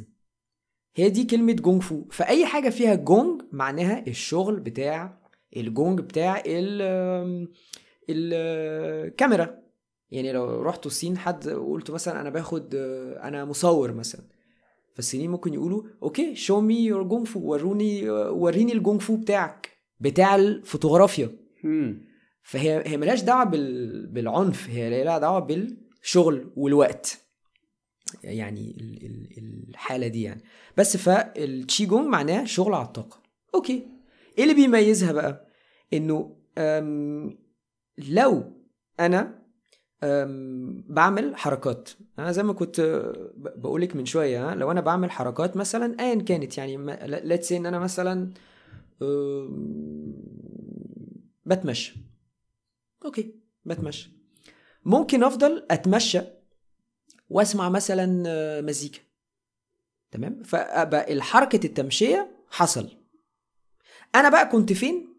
هي دي كلمة 功夫. فأي حاجة فيها جونج معناها الشغل بتاع الجونج بتاع ال الكاميرا يعني لو رحتوا الصين حد قلت مثلا أنا باخد آه، أنا مصور مثلا. فالصينيين ممكن يقولوا okay show me your 功夫 وروني آه، وريني ال 功夫 بتاعك بتاع الفوتوغرافيا. فهي هي ملهاش دعوة بال... بالعنف هي لها دعوة بالشغل والوقت يعني ال... ال... الحالة دي يعني بس فالتشي جونج معناه شغل على الطاقة okay إيه اللي بيميزها بقى إنه. لو أنا. بعمل حركات أنا زي ما كنت بقولك من شوية لو أنا بعمل حركات مثلا ايا كانت يعني let's إن أنا مثلا. بتمشى okay بتمشى. ممكن أفضل أتمشى وأسمع مثلا آه، مزيكا. تمام؟ فأبقى الحركة التمشية حصل. أنا بقى كنت فين؟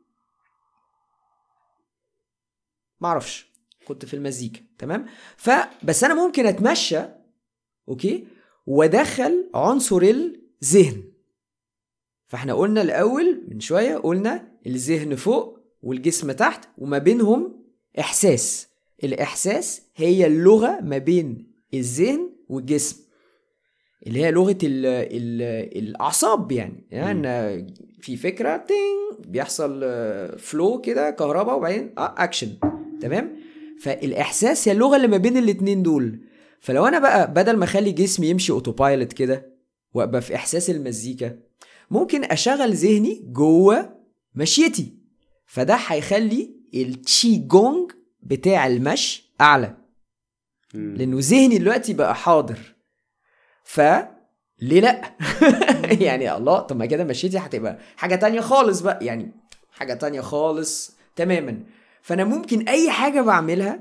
معرفش. كنت في المزيكا. تمام؟ فبس أنا ممكن أتمشى okay وادخل عنصر الذهن. فإحنا قلنا الأول من شوية قلنا الذهن فوق والجسم تحت وما بينهم إحساس. الإحساس هي اللغة ما بين الذهن والجسم اللي هي لغة ال ال الأعصاب يعني. يعني في فكرة تين بيحصل فلو كده كهرباء وبعدين آه اكشن تمام؟ فالإحساس هي اللغة اللي ما بين الاتنين دول. فلو أنا بقى بدل ما أخلي جسمي يمشي autopilot كده وأبقى في إحساس المزيكا ممكن أشغل ذهني جوه مشيتي. فده هيخلي التشي جونج بتاع المشي أعلى. مم. لأنه ذهني دلوقتي بقى حاضر. ف ليه لأ؟ يعني الله طب ما كده مشيتي هتبقى حاجة تانية خالص بقى. يعني حاجة تانية خالص تماما. فأنا ممكن أي حاجة بعملها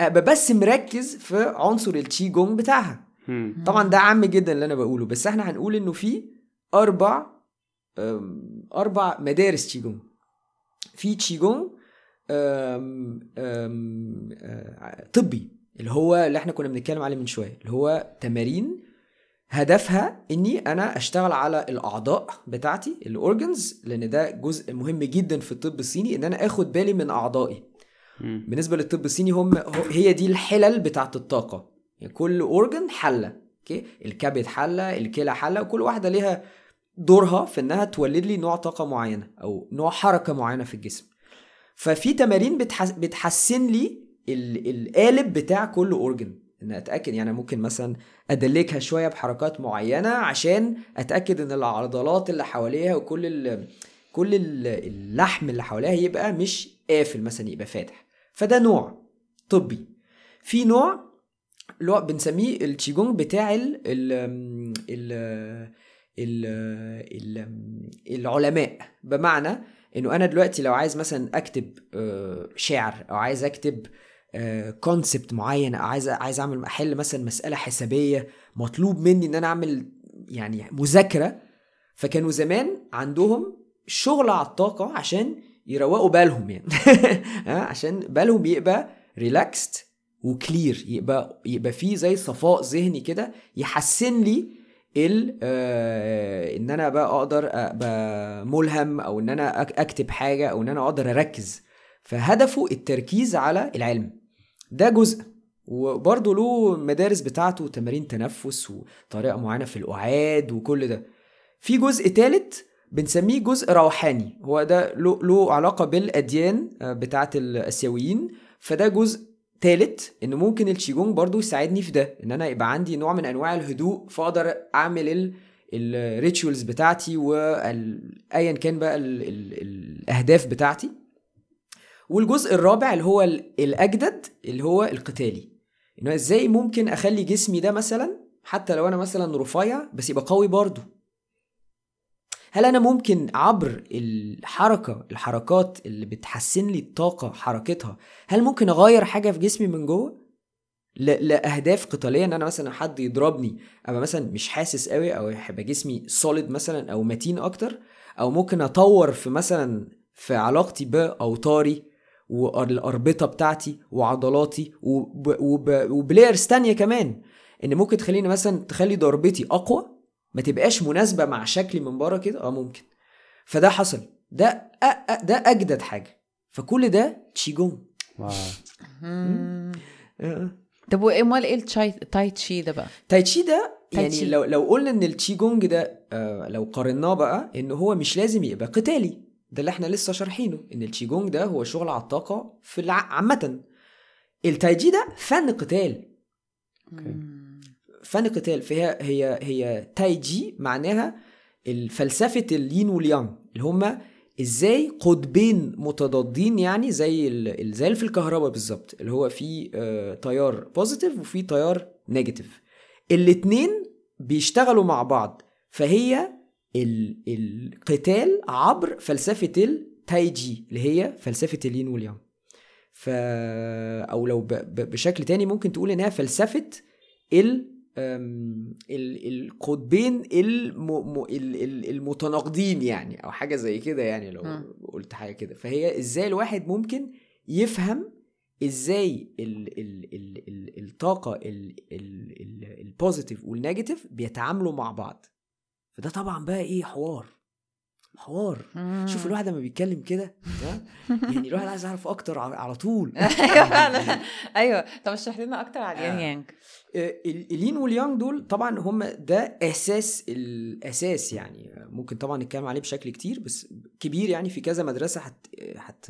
أبقى بس مركز في عنصر التشي جونج بتاعها. مم. طبعا ده عام جدا اللي أنا بقوله بس إحنا هنقول إنه في أربع أربع مدارس تشيجونج في تشيجونج أم، أم، آه، طبي اللي هو اللي إحنا كنا بنتكلم عليه من شوية اللي هو تمارين هدفها إني أنا أشتغل على الأعضاء بتاعتي ال organs لأن ده جزء مهم جدا في الطب الصيني إن أنا آخد بالي من أعضائي. مم. بالنسبة للطب الصيني هم هي دي الحلل بتاعت الطاقة. يعني كل organ حلة okay؟ الكبد حلة الكلى حلة وكل واحدة ليها دورها في إنها تولد لي نوع طاقة معينة أو نوع حركة معينة في الجسم. ففي تمارين بتحس بتحسن لي ال- القالب بتاع كل organ إن أتأكد يعني ممكن مثلا أدلكها شوية بحركات معينة عشان أتأكد إن العضلات اللي حواليها وكل ال كل ال- اللحم اللي حواليها يبقى مش قافل مثلا يبقى فاتح. فده نوع طبي. في نوع اللي هو بنسميه التشيجونج بتاع ال ال ال العلماء. بمعنى إنه أنا دلوقتي لو عايز مثلا أكتب آه، شعر أو عايز أكتب concept معين أو عايز عايز أعمل أحل مثلا مسألة حسابية مطلوب مني إن أنا أعمل يعني مذاكرة فكانوا زمان عندهم شغل على الطاقة عشان يروقوا بالهم يعني. ها، عشان بالهم يبقى relaxed و clear يبقى يبقى فيه زي صفاء ذهني كده يحسن لي ال آه إن أنا بقى أقدر ابقى ملهم أو إن أنا أكتب حاجة أو إن أنا أقدر أركز فهدفه التركيز على العلم. ده جزء. وبرضه له مدارس بتاعته وتمارين تنفس وطريقة معينة في الاعاد وكل ده. في جزء ثالث بنسميه جزء روحاني. هو ده له, له علاقة بالأديان آه، بتاعة الآسيويين. فده جزء ثالث إن ممكن الشيجونج برضو يساعدني في ده إن أنا يبقى عندي نوع من أنواع الهدوء فأقدر أعمل ال الـ rituals بتاعتي وايا كان بقى ال ال الأهداف بتاعتي. والجزء الرابع اللي هو ال- الأجدد اللي هو القتالي. انه إزاي ممكن أخلي جسمي ده مثلا حتى لو أنا مثلا رفيع بس يبقى قوي برضه هل أنا ممكن عبر الحركة الحركات اللي بتحسن لي الطاقة حركتها هل ممكن أغير حاجة في جسمي من جوه؟ لأهداف قتالية إن أنا مثلا حد يضربني أبقى مثلا مش حاسس قوي أو هيبقى جسمي سوليد مثلا أو متين أكتر أو ممكن أطور في مثلا في علاقتي بأوتاري والاربطه بتاعتي وعضلاتي وب... وب... وب layers تانية كمان إن ممكن تخليني مثلا تخلي ضربتي أقوى ما تبقاش مناسبة مع شكلي من بره كده آه ممكن فده حصل ده أ... أ... ده أجدد حاجة فكل ده. آه. طب وايه امال إيه التاي تاي تشي ده بقى؟ 太极 ده يعني. لو لو قلنا إن التشي جونج ده آه لو قارناه بقى إن هو مش لازم يبقى قتالي ده اللي إحنا لسه شارحينه إن التشي جونج ده هو شغل على الطاقة في الع... عامه ال 太极 ده فن قتال. فن قتال فهي هي هي 太极 معناها الفلسفة ال 阴 وال 阳 اللي هما إزاي قطبين متضادين يعني زي زي في الكهرباء بالظبط اللي هو في آه، تيار positive وفي تيار negative الاتنين بيشتغلوا مع بعض فهي ال- القتال عبر فلسفة التايجي اللي هي فلسفة الين واليانج ف أو لو. بشكل تاني ممكن تقول إنها فلسفة ال- القطبين المتناقضين يعني أو حاجة زي كده يعني لو. قلت حاجة كده. فهي إزاي الواحد ممكن يفهم إزاي ال... ال... ال... ال... الطاقة ال... ال... ال... ال positive وال negative بيتعاملوا مع بعض. فده طبعا بقى إيه؟ حوار. حوار. شوف الواحد لما بيتكلم كده؟ يعني الواحد عايز يعرف أكتر على طول أيوه فعلا أيوه طب اشرح لنا أكتر على الين آه. يانج آه، ال- الين واليانج دول طبعا هم ده أساس الاساس يعني آه، ممكن طبعا نتكلم عليه بشكل كتير بس كبير يعني في كذا مدرسة هت هت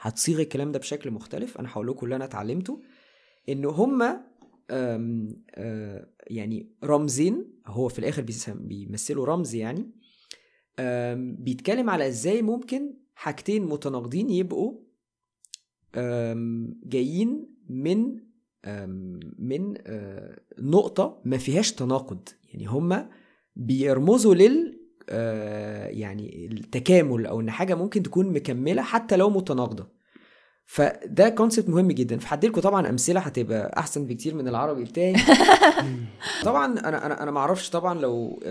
هتصيغ الكلام ده بشكل مختلف أنا هقول لكم اللي أنا اتعلمته إن هم يعني رمزين هو في الآخر بيمثلوا رمز يعني بيتكلم على إزاي ممكن حاجتين متناقضين يبقوا جايين من من آه، نقطة ما فيهاش تناقض. يعني هما بيرمزوا لل آه، يعني التكامل أو إن حاجة ممكن تكون مكملة حتى لو متناقضة. فده كونسبت مهم جدا. فهدي لكم طبعا أمثلة هتبقى أحسن بكتير من العربي بتاعي طبعا أنا أنا أنا ما أعرفش طبعا لو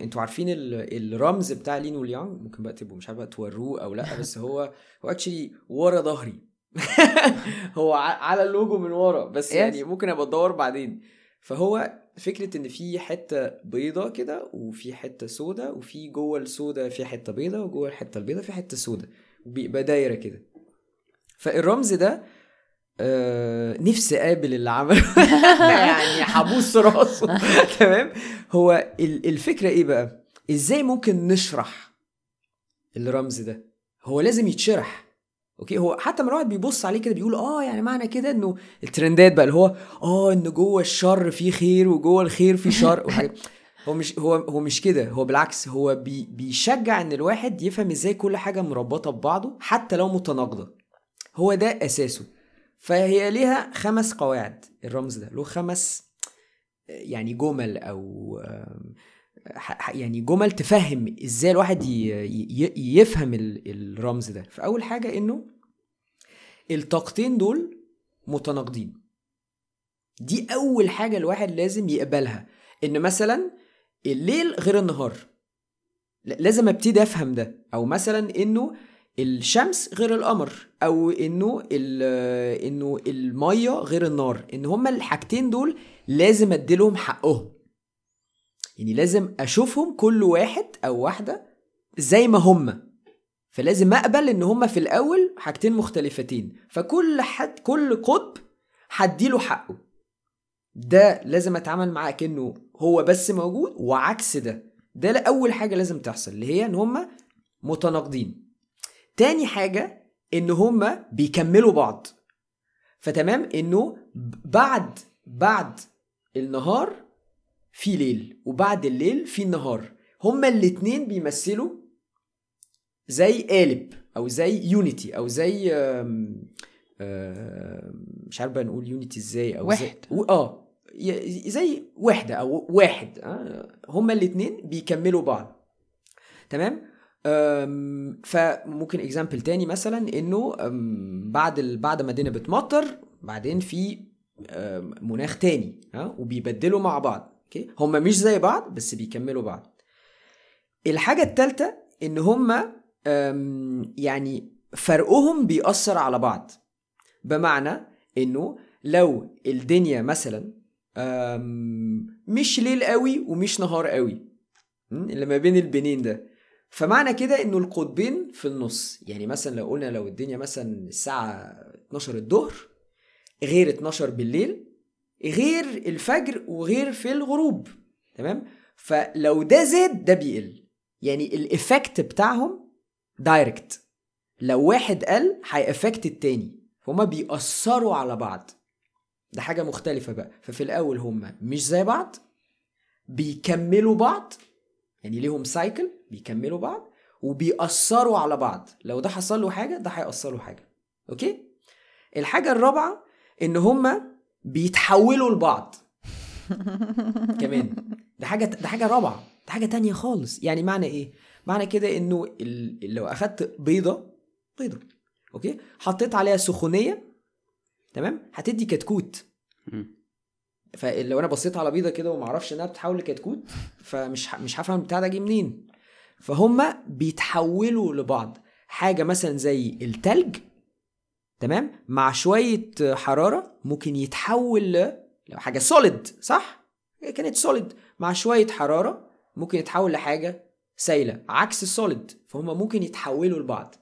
أنتوا عارفين ال- الرمز بتاع الين واليانج ممكن بقى تبقوا مش عارف بقى توروه أو لأ بس هو هو actually ورا ظهري. هو على اللوجو من ورا بس. يعني ممكن أبقى أدور بعدين. فهو فكرة إن في حتة بيضة كده وفي حتة سودة وفي جوه السودة في حتة بيضة وجوه الحتة البيضة في حتة سودة. وبيبقى دايرة كده. فالرمز ده آه نفسي اقابل اللي عمله. يعني هبوس راسه تمام؟ هو ال- الفكرة إيه بقى؟ إزاي ممكن نشرح الرمز ده؟ هو لازم يتشرح. okay؟ هو حتى لما الواحد بيبص عليه كده بيقول آه يعني معنى كده إنه الترندات بقى اللي هو آه إن جوه الشر فيه خير وجوه الخير فيه شر. هو مش هو هو مش كده. هو بالعكس هو بي بيشجع إن الواحد يفهم إزاي كل حاجة مربطة ببعضه حتى لو متناقضة. هو ده أساسه. فهي ليها خمس قواعد الرمز ده له خمس يعني جمل أو يعني جمل تفهم إزاي الواحد يفهم ال- الرمز ده. فأول حاجة إنه الطاقتين دول متناقضين. دي أول حاجة الواحد لازم يقبلها إن مثلا الليل غير النهار. لازم أبتدي أفهم ده أو مثلا إنه الشمس غير القمر أو إنه إنه المية غير النار إن هما الحاجتين دول لازم أديلهم حقهم. يعني لازم أشوفهم كل واحد أو واحدة زي ما هما. فلازم أقبل إن هما في الأول حاجتين مختلفتين فكل حد كل قطب هديله حقه. ده لازم أتعامل معاه كأنه هو بس موجود وعكس ده. ده اول حاجة لازم تحصل اللي هي إن هما متناقضين. تاني حاجة إن هما بيكملوا بعض. فتمام؟ إنه بعد بعد النهار في ليل وبعد الليل في النهار. هما الاتنين بيمثلوا زي قالب أو زي يونيتي أو زي آم، آم، مش عارف بقى نقول يونيتي إزاي أو زي واحد. و- آه ي- زي وحده أو واحد آه، هما الاتنين بيكملوا بعض. تمام؟ فممكن example تاني مثلا إنه بعد. بعد ما الدنيا بتمطر بعدين في مناخ تاني ها وبيبدلوا مع بعض okay هما مش زي بعض بس بيكملوا بعض الحاجة التالتة إن أم، يعني فرقهم بيأثر على بعض بمعنى إنه لو الدنيا مثلا مش ليل قوي ومش نهار قوي? اللي ما بين البنين ده فمعنى كده إنه القطبين في النص يعني مثلا لو قلنا لو الدنيا مثلا الساعة 12 الظهر غير 12 بالليل غير الفجر وغير في الغروب تمام؟ فلو ده زاد ده بيقل. يعني الايفكت بتاعهم direct لو واحد قل هي affect التاني. فهم بيأثروا على بعض. ده حاجة مختلفة بقى. ففي الأول هم مش زي بعض بيكملوا بعض يعني ليهم cycle بيكملوا بعض وبيأثروا على بعض. لو ده حصل له حاجة ده هيأثر له حاجة. okay؟ الحاجة الرابعة إن هما بيتحولوا لبعض. كمان. ده حاجة ده حاجة رابعة. ده حاجة تانية خالص. يعني معنى إيه؟ معنى كده إنه ال... لو أخدت بيضة بيضة. okay؟ حطيت عليها سخونية تمام؟ هتدي كتكوت. فلو أنا بصيت على بيضة كده وما أعرفش إنها بتتحول لكتكوت فمش مش هفهم البتاع ده جه منين. فهم بيتحولوا لبعض. حاجة مثلا زي التلج تمام؟ مع شوية حرارة ممكن يتحول ل لو حاجة solid صح؟ كانت solid مع شوية حرارة ممكن يتحول لحاجة سايلة عكس ال solid فهم ممكن يتحولوا لبعض.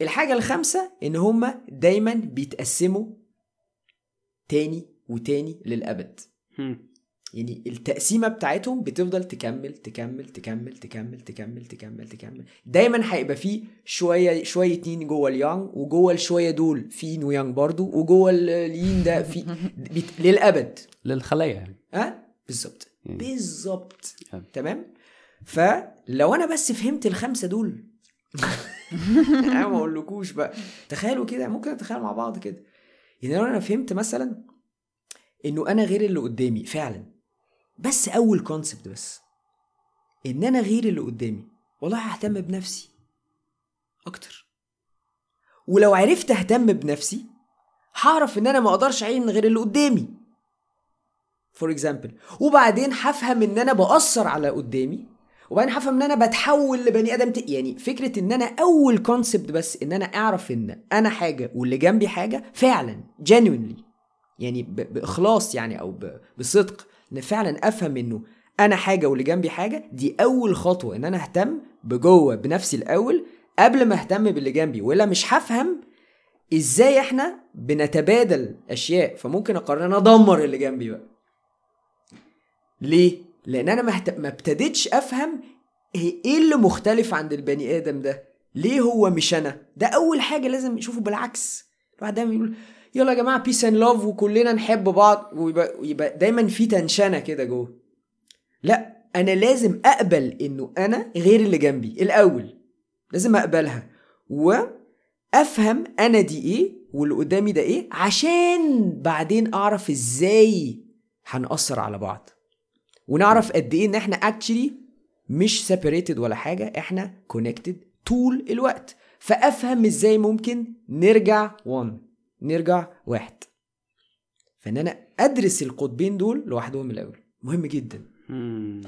الحاجة الخامسة إن هم دايما بيتقسموا تاني وتاني للأبد. مم. يعني التقسيمة بتاعتهم بتفضل تكمل تكمل تكمل تكمل تكمل تكمل تكمل. دايما هيبقى فيه شوية شوية يين جوه اليانج وجوه الشوية دول في يين ويانج برضو وجوه ال- اليين ده في بت... للأبد. للخلايا يعني. ها؟ بالظبط. بالظبط. تمام؟ فلو أنا بس فهمت الخمسة دول. أنا ما أقولكوش بقى. تخيلوا كده ممكن نتخيل مع بعض كده. يعني لو أنا فهمت مثلا إنه أنا غير اللي قدامي فعلا. بس أول كونسبت بس. إن أنا غير اللي قدامي والله ههتم بنفسي أكتر. ولو عرفت أهتم بنفسي هعرف إن أنا ما أقدرش أعين غير اللي قدامي. for example وبعدين هفهم إن أنا بأثر على قدامي وبعدين هفهم إن أنا بتحول لبني آدم ت... يعني فكرة إن أنا أول concept بس إن أنا أعرف إن أنا حاجة واللي جنبي حاجة فعلا genuinely. يعني. بإخلاص يعني أو. بصدق إن فعلا أفهم إنه أنا حاجة واللي جنبي حاجة دي أول خطوة إن أنا أهتم بجوه بنفسي الأول قبل ما أهتم باللي جنبي ولا مش هفهم إزاي إحنا بنتبادل أشياء فممكن أقرر إن أدمر اللي جنبي بقى ليه لأن أنا ما ابتديتش أفهم إيه اللي مختلف عند البني آدم ده ليه هو مش أنا ده أول حاجة لازم نشوفه بالعكس الواحد دايما يقول يلا يا جماعة peace and love وكلنا نحب بعض. ويبقى, ويبقى دايما في tension كده جوه. لا أنا لازم أقبل إنه أنا غير اللي جنبي الأول. لازم أقبلها. وأفهم أنا دي إيه واللي قدامي ده إيه عشان بعدين أعرف إزاي هنأثر على بعض. ونعرف قد إيه إن إحنا actually مش separated ولا حاجة إحنا connected طول الوقت. فأفهم إزاي ممكن نرجع one نرجع واحد. فإن أنا أدرس القطبين دول لوحدهم الأول. مهم جدا. مم.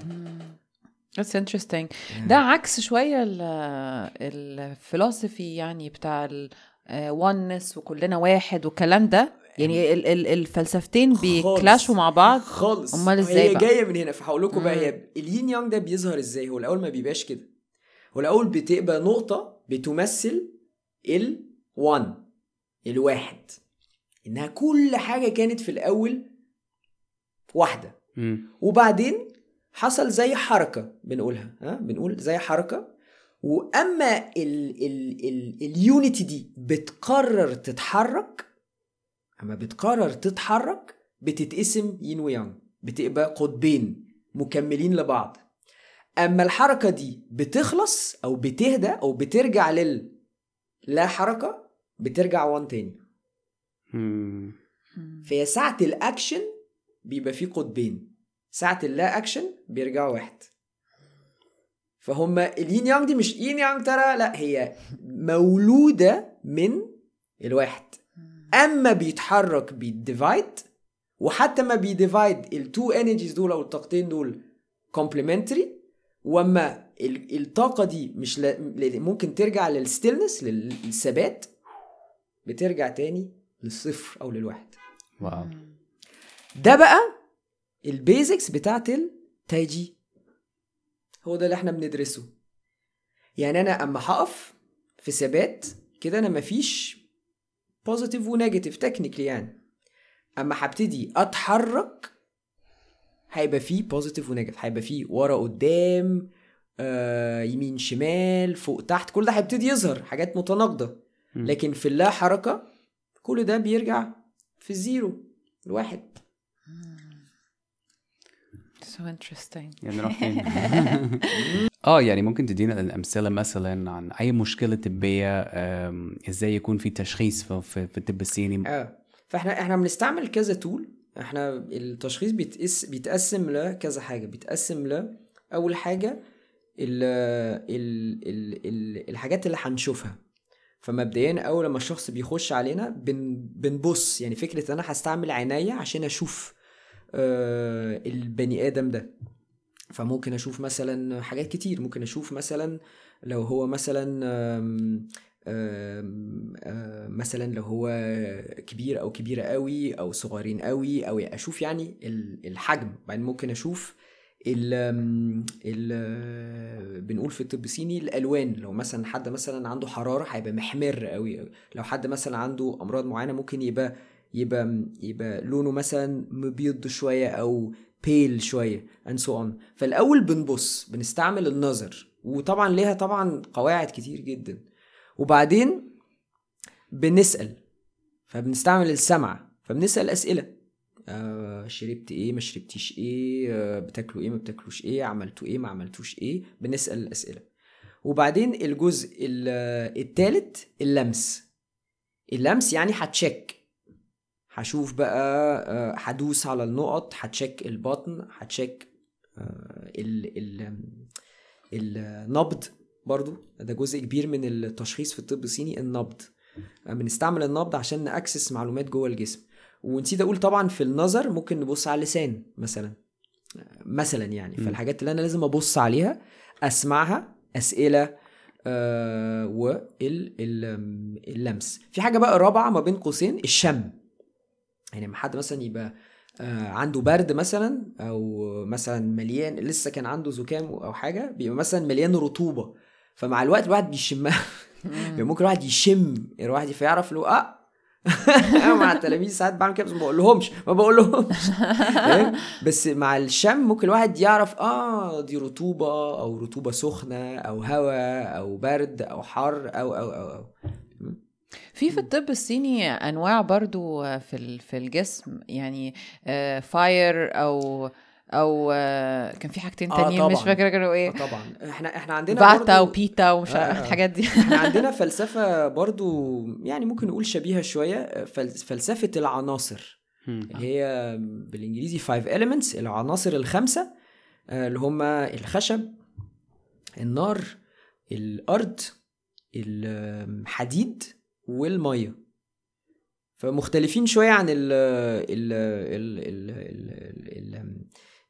That's interesting. ده عكس شوية الفلسفي يعني بتاع ال oneness وكلنا واحد والكلام ده. يعني ال- ال- الفلسفتين بيكلاشوا مع بعض. خالص. أمال إزاي هي؟ جاية من هنا. فهقول لكم بقى. هي الين يانج ده بيظهر إزاي؟ هو الأول ما بيبقاش كده. هو الأول بتبقى نقطة بتمثل ال1 الواحد. إنها كل حاجة كانت في الأول واحدة. مم. وبعدين حصل زي حركة بنقولها ها؟ بنقول زي حركة. وأما ال ال ال اليونيتي دي بتقرر تتحرك أما بتقرر تتحرك بتتقسم يين ويانج بتبقى قطبين مكملين لبعض. أما الحركة دي بتخلص أو بتهدى أو بترجع لل لا حركة بترجع one تاني. فهي ساعة الأكشن بيبقى فيه قطبين. ساعة اللا أكشن بيرجعوا واحد. فهم الين يانج دي مش ين يانج ترى لا هي مولودة من الواحد. أما بيتحرك بي divide وحتى ما بي divide ال two energies دول أو الطاقتين دول complementary وأما ال- الطاقة دي مش لا ممكن ترجع لل stillness للثبات بترجع تاني للصفر أو للواحد. wow. ده بقى ال basics بتاعت التايجي هو ده اللي إحنا بندرسه. يعني أنا أما هقف في ثبات كده أنا مفيش positive و negative technically يعني. أما هبتدي أتحرك هيبقى فيه positive و negative هيبقى فيه ورا قدام آه يمين شمال فوق تحت كل ده هيبتدي يظهر حاجات متناقضة. لكن في اللا حركة كل ده بيرجع في ال zero الواحد. So interesting. يعني؟ آه يعني ممكن تدينا الأمثلة مثلا عن أي مشكلة طبية إزاي يكون في تشخيص في, في, في الطب الصيني؟ آه فإحنا إحنا بنستعمل كذا تول إحنا التشخيص بيتقس بيتقسم لكذا حاجة. بيتقسم ل أول حاجة ال ال ال ال الحاجات اللي هنشوفها. فمبدئيا أول لما الشخص بيخش علينا بن بنبص يعني فكرة أنا هستعمل عينيا عشان أشوف آه البني آدم ده. فممكن أشوف مثلا حاجات كتير. ممكن أشوف مثلا لو هو مثلا آم، آم، آم، مثلا لو هو كبير أو كبيرة قوي أو صغيرين قوي أو أشوف يعني ال- الحجم. بعدين ممكن أشوف ال ال بنقول في الطب الصيني الألوان. لو مثلا حد مثلا عنده حرارة هيبقى محمر قوي. لو حد مثلا عنده أمراض معينة ممكن يبقى يبقى يبقى لونه مثلا مبيض شوية أو بيل شوية and so on. فالأول بنبص بنستعمل النظر. وطبعا ليها طبعا قواعد كتير جدا. وبعدين بنسأل. فبنستعمل السمع. فبنسأل أسئلة. آه شربت إيه ما شربتيش إيه آه بتاكلوا إيه ما بتاكلوش إيه عملتوا إيه ما عملتوش إيه بنسأل الأسئلة. وبعدين الجزء ال- التالت اللمس. اللمس يعني هتشيك. هشوف بقى آه، هدوس على النقط هتشيك البطن هتشيك ال ال النبض برضو. ده جزء كبير من التشخيص في الطب الصيني النبض. بنستعمل النبض عشان نأكسس معلومات جوه الجسم. ونسيت أقول طبعا في النظر ممكن نبص على اللسان مثلا. مثلا يعني م. فالحاجات اللي أنا لازم أبص عليها أسمعها أسئلة آه واللمس في حاجة بقى رابعة ما بين قوسين الشم. يعني لما حد مثلا يبقى آه عنده برد مثلا أو مثلا مليان لسه كان عنده زكام أو حاجة بيبقى مثلا مليان رطوبة. فمع الوقت الواحد بيشمها. ممكن الواحد يشم الواحد فيعرف له آه أنا مع التلاميذ ساعات بعمل كده بس ما بقولهمش ما بقولهمش فاهم؟ بس مع الشم ممكن الواحد يعرف آه دي رطوبة أو رطوبة سخنة أو هواء أو برد أو حر أو أو أو, أو. في في الطب الصيني أنواع برضو في في الجسم يعني فاير أو أو آه، كان في حاجتين آه، تانيين مش طبعاً. فاكرة كانوا آه إيه طبعا إحنا إحنا عندنا برضو- وبيتا ومش آه، عارف آه. الحاجات دي إحنا عندنا فلسفة برضو يعني ممكن نقول شبيهة شوية فل- فلسفة العناصر. اللي هي بالإنجليزي five elements العناصر الخمسة آه، اللي هما الخشب النار الأرض الحديد والمية فمختلفين شوية عن ال ال ال ال ال ال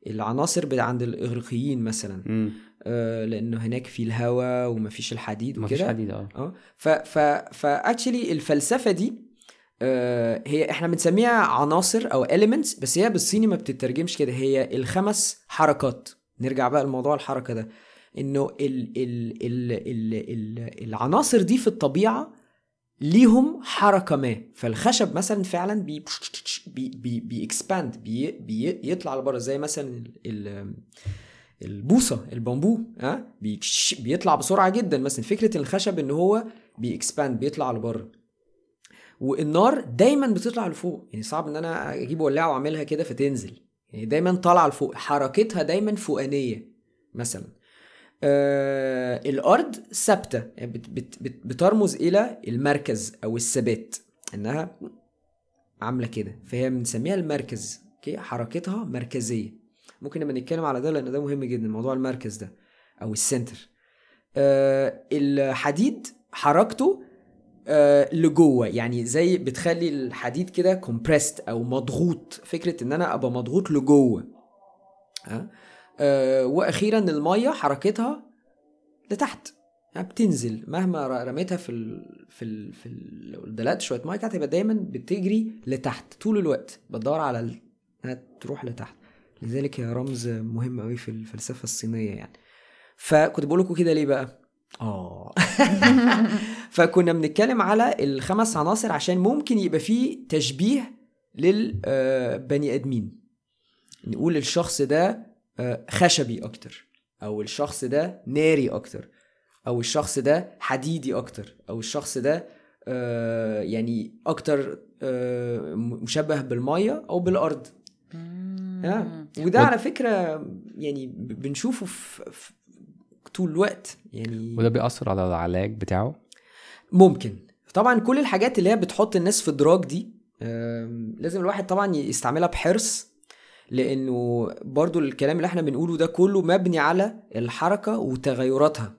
العناصر عند الإغريقيين مثلا. مم. آه لأنه هناك في الهواء ومفيش الحديد وكده. حديد آه. آه. ف ف فاكشلي الفلسفة دي آه هي إحنا بنسميها عناصر أو elements بس هي بالصيني ما بتترجمش كده. هي الخمس حركات. نرجع بقى لموضوع الحركة ده. إنه ال ال ال ال ال العناصر دي في الطبيعة ليهم حركة ما. فالخشب مثلا فعلا بي بي بي ب ي expand بي بي يطلع لبره. زي مثلا ال البوصة البامبو ها؟ بي بيطلع بسرعة جدا. مثلا فكرة الخشب إن هو ب ي expand بيطلع لبره. والنار دايما بتطلع لفوق. يعني صعب إن أنا أجيب ولاعة وأعملها كده فتنزل. يعني دايما طالعة لفوق. حركتها دايما فوقانية مثلا. آه الأرض ثابتة. يعني بت بت بت بترمز إلى المركز أو الثبات. إنها عاملة كده. فهي بنسميها المركز. okay؟ حركتها مركزية. ممكن نبقى نتكلم على ده لأن ده مهم جدا موضوع المركز ده أو ال center. آه الحديد حركته آه لجوه. يعني زي بتخلي الحديد كده compressed أو مضغوط. فكرة إن أنا أبقى مضغوط لجوه. ها آه؟ وأخيرا المية حركتها لتحت. يعني بتنزل. مهما رميتها في ال في ال في ال لو دلقت شوية مية كانت دايما بتجري لتحت طول الوقت. بتدور على ال- إنها تروح لتحت. لذلك هي رمز مهم قوي في الفلسفة الصينية يعني. فكنت بقول لكم كده ليه بقى؟ آه. فكنا بنتكلم على الخمس عناصر عشان ممكن يبقى فيه تشبيه للبني آدمين. نقول الشخص ده آه، خشبي أكتر أو الشخص ده ناري أكتر أو الشخص ده حديدي أكتر أو الشخص ده آه، يعني أكتر آه، مشبه بالمية أو بالأرض. وده ود- على فكرة يعني بنشوفه في, طول الوقت يعني وده بيأثر على العلاج بتاعه؟ ممكن. طبعا كل الحاجات اللي هي بتحط الناس في درج دي لازم الواحد طبعا يستعملها بحرص لأنه برضو الكلام اللي إحنا بنقوله ده كله مبني على الحركة وتغيراتها.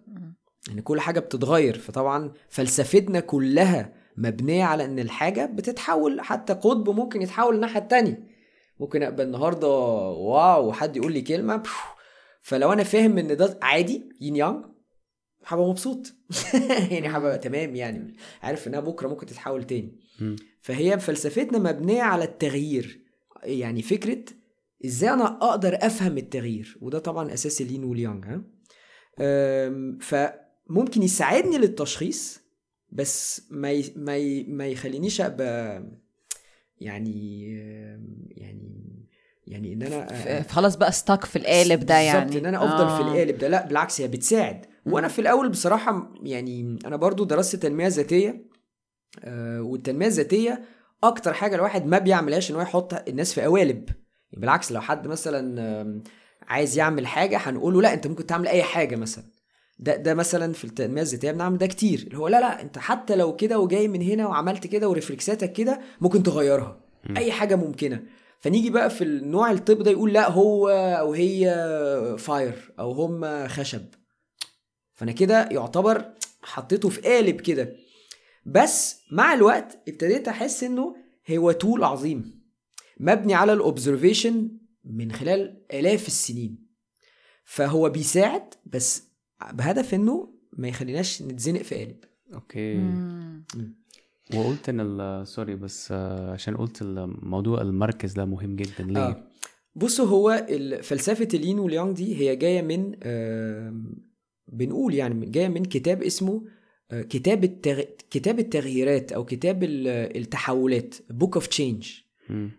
يعني كل حاجة بتتغير فطبعا فلسفتنا كلها مبنية على إن الحاجة بتتحول حتى قطب ممكن يتحول الناحية التانية. ممكن أبقى النهارده wow وحد يقول لي كلمة. فلو أنا فاهم إن ده عادي yin yang هبقى مبسوط. يعني هبقى تمام يعني عارف إنها بكرة ممكن تتحول تاني. فهي فلسفتنا مبنية على التغيير. يعني فكرة إزاي أنا أقدر أفهم التغيير؟ وده طبعا أساس الين واليانج ها؟ فممكن يساعدني للتشخيص بس ما ي... ما ي... ما يخلينيش أبقى يعني يعني يعني إن أنا خلاص بقى ستاك في القالب ده يعني. إن أنا أفضل آه. في القالب ده. لا بالعكس هي بتساعد. وأنا في الأول بصراحة يعني أنا برضو درست تنمية ذاتية آه والتنمية الذاتية أكتر حاجة الواحد ما بيعملهاش إن هو يحط الناس في قوالب. بالعكس لو حد مثلا عايز يعمل حاجة هنقول له لا أنت ممكن تعمل أي حاجة مثلا. ده ده مثلا في التنميه الذاتية بنعمل ده كتير. اللي هو لا لا أنت حتى لو كده وجاي من هنا وعملت كده ورفلكساتك كده ممكن تغيرها. أي حاجة ممكنة. فنيجي بقى في النوع الطب ده يقول لا هو أو هي fire أو هم خشب. فأنا كده يعتبر حطيته في قالب كده. بس مع الوقت ابتديت أحس إنه هو tool عظيم. مبني على ال observation من خلال آلاف السنين فهو بيساعد بس بهدف إنه ما يخليناش نتزنق في قالب Okay مم. وقلت إن ال- sorry بس آه، عشان قلت الموضوع المركز ده مهم جدا ليه؟ آه. بصوا هو فلسفة الين واليانج دي هي جاية من آم، بنقول يعني جاية من كتاب اسمه آه، كتاب التغ... كتاب التغييرات أو كتاب ال- التحولات Book of Change.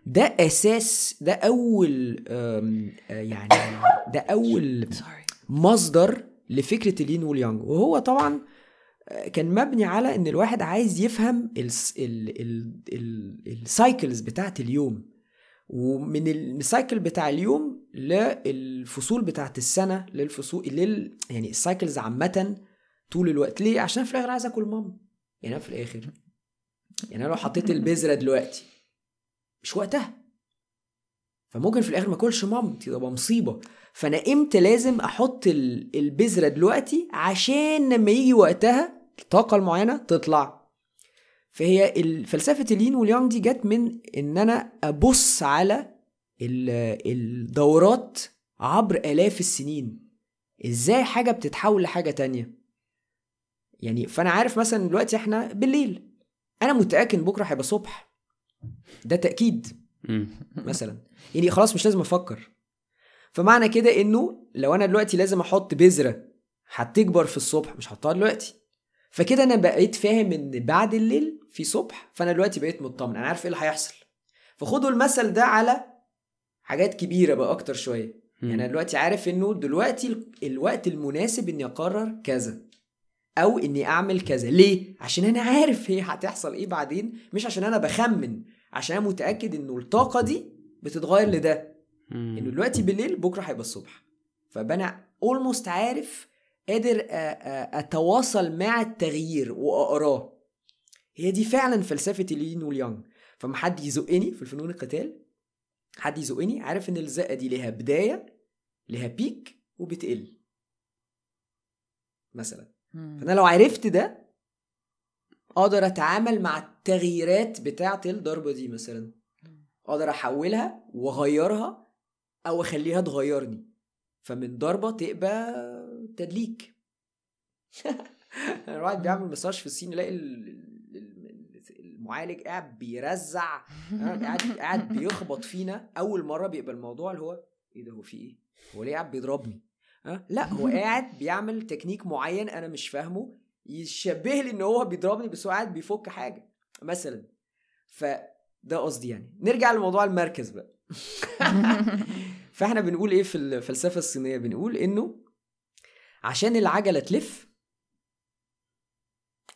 ده أساس ده أول آه، يعني ده أول. مصدر لفكرة الين واليانج وهو طبعا آه، كان مبني على إن الواحد عايز يفهم ال cycles بتاعت اليوم. ومن ال cycle بتاع اليوم للفصول بتاعت السنة للفصول لل يعني ال cycles عامة طول الوقت. ليه؟ عشان في الآخر عايز آكل مم. يعني في الآخر يعني أنا لو حطيت البذرة دلوقتي مش وقتها. فممكن في الآخر ما اكلش مامتي تبقى مصيبة. فأنا إمتى لازم أحط ال- البذرة دلوقتي عشان لما يجي وقتها الطاقه المعينة تطلع. فهي فلسفة الين واليانج دي جت من إن أنا أبص على ال- الدورات عبر آلاف السنين. إزاي حاجة بتتحول لحاجة تانية؟ يعني فأنا عارف مثلا دلوقتي إحنا بالليل. أنا متأكد إن بكرة هيبقى صبح. ده تأكيد مم. مثلا. يعني خلاص مش لازم أفكر. فمعنى كده إنه لو أنا دلوقتي لازم أحط بذرة هتكبر في الصبح مش هحطها دلوقتي. فكده أنا بقيت فاهم إن بعد الليل في صبح فأنا دلوقتي بقيت مطمن. أنا عارف إيه اللي هيحصل. فخدوا المثل ده على حاجات كبيرة بقى أكتر شوية. يعني أنا دلوقتي عارف إنه دلوقتي ال- الوقت المناسب إني أقرر كذا. أو إني أعمل كذا. ليه؟ عشان أنا عارف هي هتحصل إيه بعدين مش عشان أنا بخمن. عشان أنا متأكد إنه الطاقة دي بتتغير لده. إنه دلوقتي بالليل بكرة هيبقى الصبح. فبقى أنا اولموست عارف قادر أتواصل مع التغيير وأقراه. هي دي فعلا فلسفة اليين واليانج فما حد يزقني في الفنون القتال. حد يزقني عارف إن الزقة دي ليها بداية ليها بيك وبتقل. مثلا. فأنا لو عرفت ده أقدر أتعامل مع التغييرات بتاعة الضربه دي مثلا. أقدر أحولها وأغيرها أو أخليها تغيرني. فمن ضربة تبقى تدليك. الواحد بيعمل مساج في الصين يلاقي ال- ال- ال- المعالج قاعد بيرزع قاعد قاعد بيخبط فينا. أول مرة بيبقى الموضوع اللي هو إيه ده هو في إيه؟ هو ليه قاعد بيضربني؟ لا هو قاعد بيعمل تكنيك معين أنا مش فاهمه يشبه لي إن هو بيضربني بس هو قاعد بيفك حاجة. مثلا فده قصدي يعني. نرجع لموضوع المركز بقى. فإحنا بنقول إيه في الفلسفه الصينية؟ بنقول إنه عشان العجلة تلف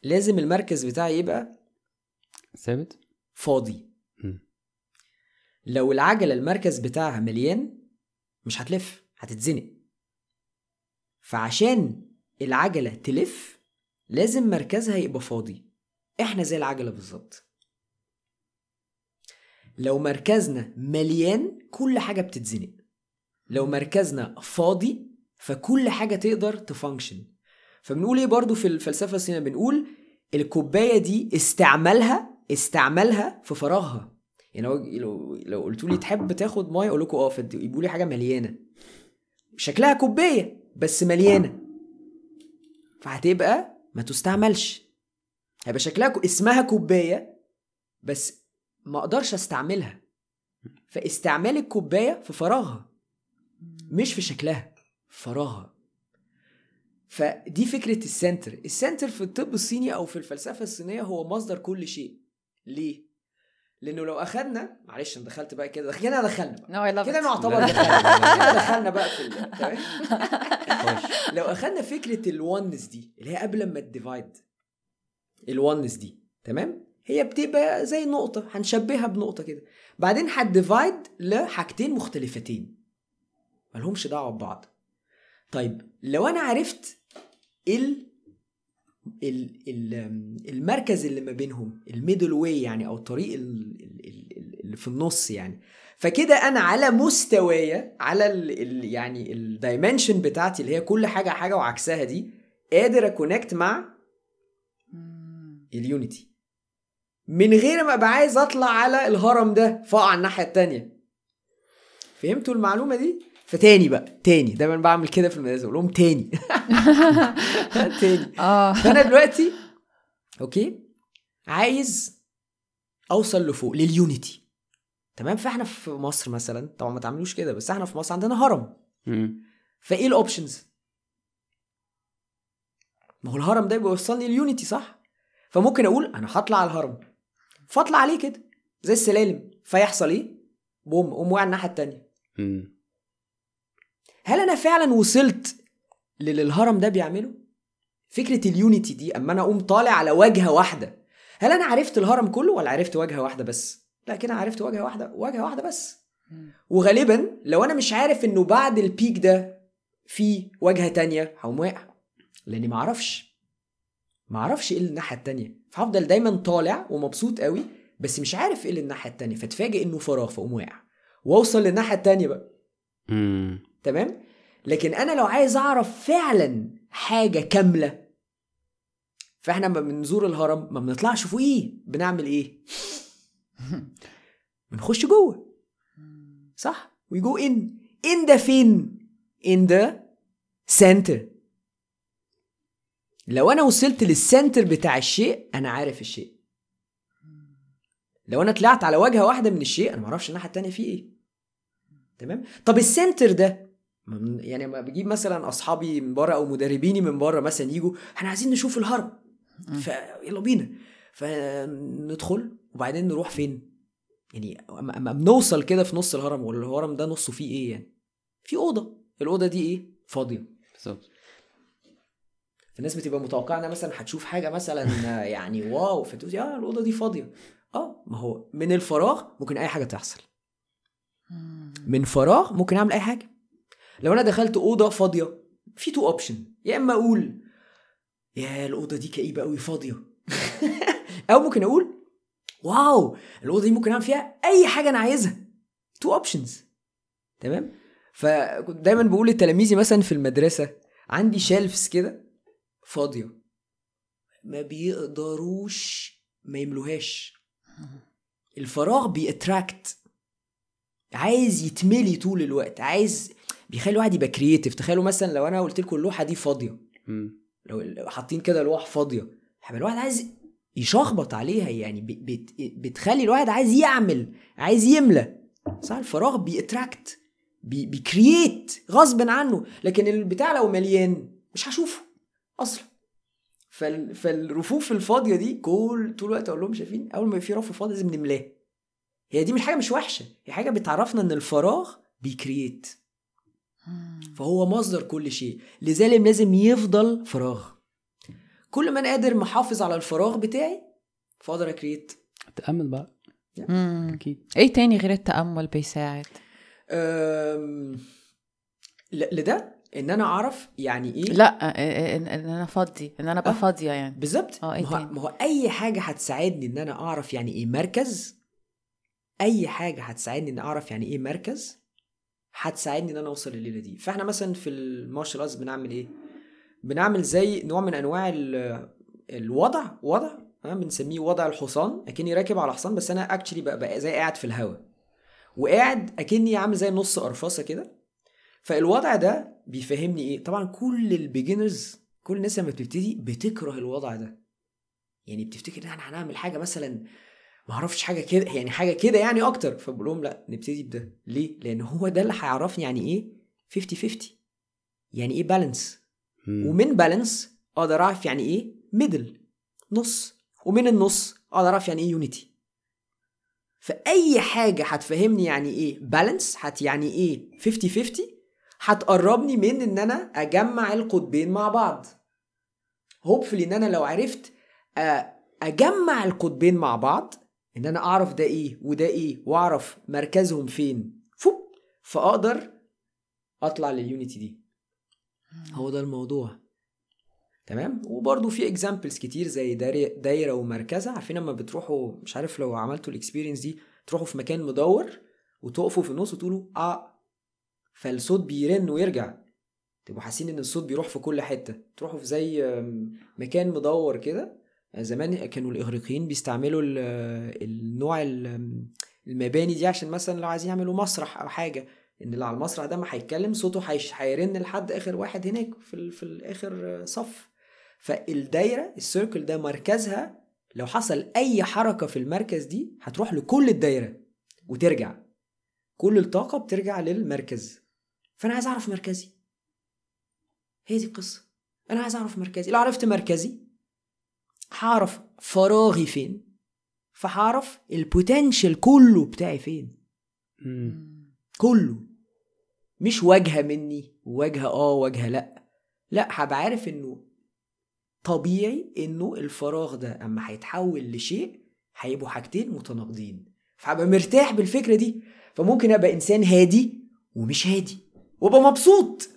لازم المركز بتاعي يبقى ثابت؟ فاضي. لو العجلة المركز بتاعها مليان مش هتلف هتتزنق. فعشان العجلة تلف لازم مركزها يبقى فاضي. إحنا زي العجلة بالظبط. لو مركزنا مليان كل حاجة بتتزنق. لو مركزنا فاضي فكل حاجة تقدر تفانكشن. فبنقول إيه برضو في الفلسفة الصينية؟ بنقول الكوباية دي استعملها استعملها في فراغها. يعني لو لو, قلتوا لي تحب تاخد مية أقول لكم آه فيجيبوا لي حاجة مليانة. شكلها كوباية. بس مليانة. فهتبقى ما تستعملش. هيبقى شكلها. اسمها كوباية بس ما أقدرش استعملها. فاستعمال الكوباية في فراغها مش في شكلها في فراغها. فدي فكرة ال center. ال center في الطب الصيني أو في الفلسفة الصينية هو مصدر كل شيء. ليه؟ لأنه لو أخدنا معلش أنا دخلت بقى كده كده دخلنا بقى. No, كده. نعتبر. دخلنا. كده دخلنا بقى في لو أخدنا فكرة ال oneness دي اللي هي قبل ما ال divide ال oneness دي تمام؟ هي بتبقى زي نقطة هنشبهها بنقطة كده. بعدين هت divide لحاجتين مختلفتين. مالهمش دعوة ببعض. طيب لو أنا عرفت ال ال ال المركز اللي ما بينهم ال middle way يعني أو الطريق ال- ال- ال- اللي في النص يعني فكده أنا على مستوايا على ال ال يعني ال dimension بتاعتي اللي هي كل حاجة حاجة وعكسها دي قادر أ connect مع. ال unity من غير ما أبقى عايز أطلع على الهرم ده فأقع الناحية التانية. فهمتوا المعلومة دي؟ فتاني بقى تاني. دايما بعمل كده في المدرسة بقول لهم تاني. تاني. آه. فأنا دلوقتي okay عايز أوصل لفوق لل unity تمام؟ فاحنا في مصر مثلا طبعا ما تعملوش كده بس إحنا في مصر عندنا هرم. فايه ال options ما هو الهرم ده بيوصلني لل unity صح؟ فممكن أقول أنا هطلع على الهرم. فاطلع عليه كده زي السلالم. فيحصل إيه؟ بوم قوم واقع الناحية التانية. مم. هل أنا فعلا وصلت للي الهرم ده بيعمله؟ فكرة ال unity دي أما أنا أقوم طالع على واجهه واحدة هل أنا عرفت الهرم كله ولا عرفت واجهه واحدة بس؟ لا كده عرفت واجهه واحدة واجهه واحدة بس. وغالبا لو أنا مش عارف إنه بعد البيك ده في واجهه تانية هقوم واقع. لأني معرفش معرفش إيه اللي الناحية التانية. فهفضل دايما طالع ومبسوط قوي بس مش عارف إيه اللي الناحية التانية. فاتفاجئ إنه فراغ فأقوم واقع. وأوصل للناحية التانية بقى. مم. تمام؟ لكن أنا لو عايز أعرف فعلا حاجة كاملة فإحنا لما بنزور الهرم ما بنطلعش فوقيه. بنعمل إيه؟ بنخش جوه. صح. We go in. In ده فين in the center. لو أنا وصلت لل center بتاع الشيء أنا عارف الشيء. لو أنا طلعت على واجهه واحدة من الشيء أنا ما أعرفش الناحية التانية فيه إيه. تمام؟ طب ال center ده ما- يعني لما بجيب مثلا أصحابي من بره أو مدربيني من بره مثلا يجوا إحنا عايزين نشوف الهرم. فيلا بينا. فندخل. وبعدين نروح فين؟ يعني اما بنوصل كده في نص الهرم والهرم ده نصه فيه إيه يعني؟ في أوضة. الأوضة دي إيه؟ فاضية. بالظبط. الناس بتبقى متوقعة إنها مثلا هتشوف حاجة مثلا يعني واو فتقول آه الأوضة دي فاضية. آه ما هو من الفراغ ممكن أي حاجة تحصل. من فراغ ممكن أعمل أي حاجة. لو أنا دخلت أوضة فاضية في two option يا إما أقول يا الأوضة دي كئيبة قوي فاضية. أو ممكن أقول wow! الأوضة دي ممكن اعمل فيها أي حاجة أنا عايزها. two options تمام؟ فكنت دايما بقول لتلاميذي مثلا في المدرسة عندي shelves كده فاضية. ما بيقدروش ما يملوهاش. الفراغ بي attract عايز يتملي طول الوقت. عايز بيخلي الواحد يبقى creative تخيلوا مثلا لو أنا قلت لكم اللوحة دي فاضية. لو حاطين كده لوح فاضية. هيبقى الواحد عايز يشخبط عليها يعني بت بتخلي الواحد عايز يعمل عايز يملى صح الفراغ بي attract بي بي create غصب عنه. لكن البتاع لو مليان مش هشوفه أصلا. فال فالرفوف الفاضية دي كل طول الوقت أقول لهم شايفين أول ما في رف فاضي لازم نملاه. هي دي مش حاجة مش وحشة هي حاجة بتعرفنا إن الفراغ بيكرييت فهو مصدر كل شيء. لذلك لازم يفضل فراغ. كل ما أنا قادر محافظ على الفراغ بتاعي فأقدر أكريت. تأمل بقى. أكيد. إيه تاني غير التأمل بيساعد؟ أم... ل- لده؟ إن أنا أعرف يعني إيه؟ لأ إيه- إيه- ان إن أنا فاضي إن أنا أبقى آه. فاضية يعني. بالظبط. آه، إيه ما؟ ما هو أي حاجة هتساعدني إن أنا أعرف يعني إيه مركز أي حاجة هتساعدني إن أعرف يعني إيه مركز هتساعدني إن أنا أوصل لليلة دي. فإحنا مثلا في ال martial arts بنعمل إيه؟ بنعمل زي نوع من أنواع ال- الوضع وضع بنسميه وضع الحصان أكني راكب على حصان بس أنا actually بقى, زي قاعد في الهواء وقاعد أكني عامل زي نص قرفصة كده. فالوضع ده بيفهمني إيه؟ طبعا كل ال beginners كل الناس لما بتبتدي بتكره الوضع ده. يعني بتفتكر إن إحنا هنعمل حاجة مثلا ما أعرفش حاجة كده يعني حاجة كده يعني أكتر. فبقول لهم لا نبتدي بده. ليه؟ لأن هو ده اللي هيعرفني يعني إيه؟ 50 50 يعني إيه بالانس. ومن بالانس أقدر أعرف يعني إيه ميدل نص. ومن النص أقدر أعرف يعني إيه يونيتي فأي حاجة هتفهمني يعني إيه بالانس هت يعني إيه 50 50 هتقربني من إن أنا أجمع القطبين مع بعض. hopefully إن أنا لو عرفت أ- أجمع القطبين مع بعض إن أنا أعرف ده إيه وده إيه وأعرف مركزهم فين. فوب فأقدر أطلع لل unity دي. هو ده الموضوع. تمام؟ وبرضه في examples كتير زي دايره ومركزها عارفين لما بتروحوا مش عارف لو عملتوا ال experience دي تروحوا في مكان مدور وتقفوا في النص وتقولوا آه. فالصوت بيرن ويرجع. تبقوا حاسين إن الصوت بيروح في كل حتة. تروحوا في زي مكان مدور كده. زمان كانوا الإغريقيين بيستعملوا ال- النوع ال- المباني دي عشان مثلا لو عايزين يعملوا مسرح أو حاجة. إن اللي على المسرح ده ما هيتكلم صوته هيرن لحد آخر واحد هناك في ال- في الآخر صف. فالدايرة السيركل ده مركزها لو حصل أي حركة في المركز دي هتروح لكل الدايرة وترجع. كل الطاقة بترجع للمركز. فأنا عايز أعرف مركزي. هي دي القصة. أنا عايز أعرف مركزي. لو عرفت مركزي هعرف فراغي فين؟ فهعرف البوتنشال كله بتاعي فين؟ مم. كله. مش واجهة مني واجهة آه واجهة لأ. لأ هبقى عارف إنه طبيعي إنه الفراغ ده أما هيتحول لشيء هيبقوا حاجتين متناقضين. فهبقى مرتاح بالفكرة دي. فممكن أبقى إنسان هادي ومش هادي وأبقى مبسوط.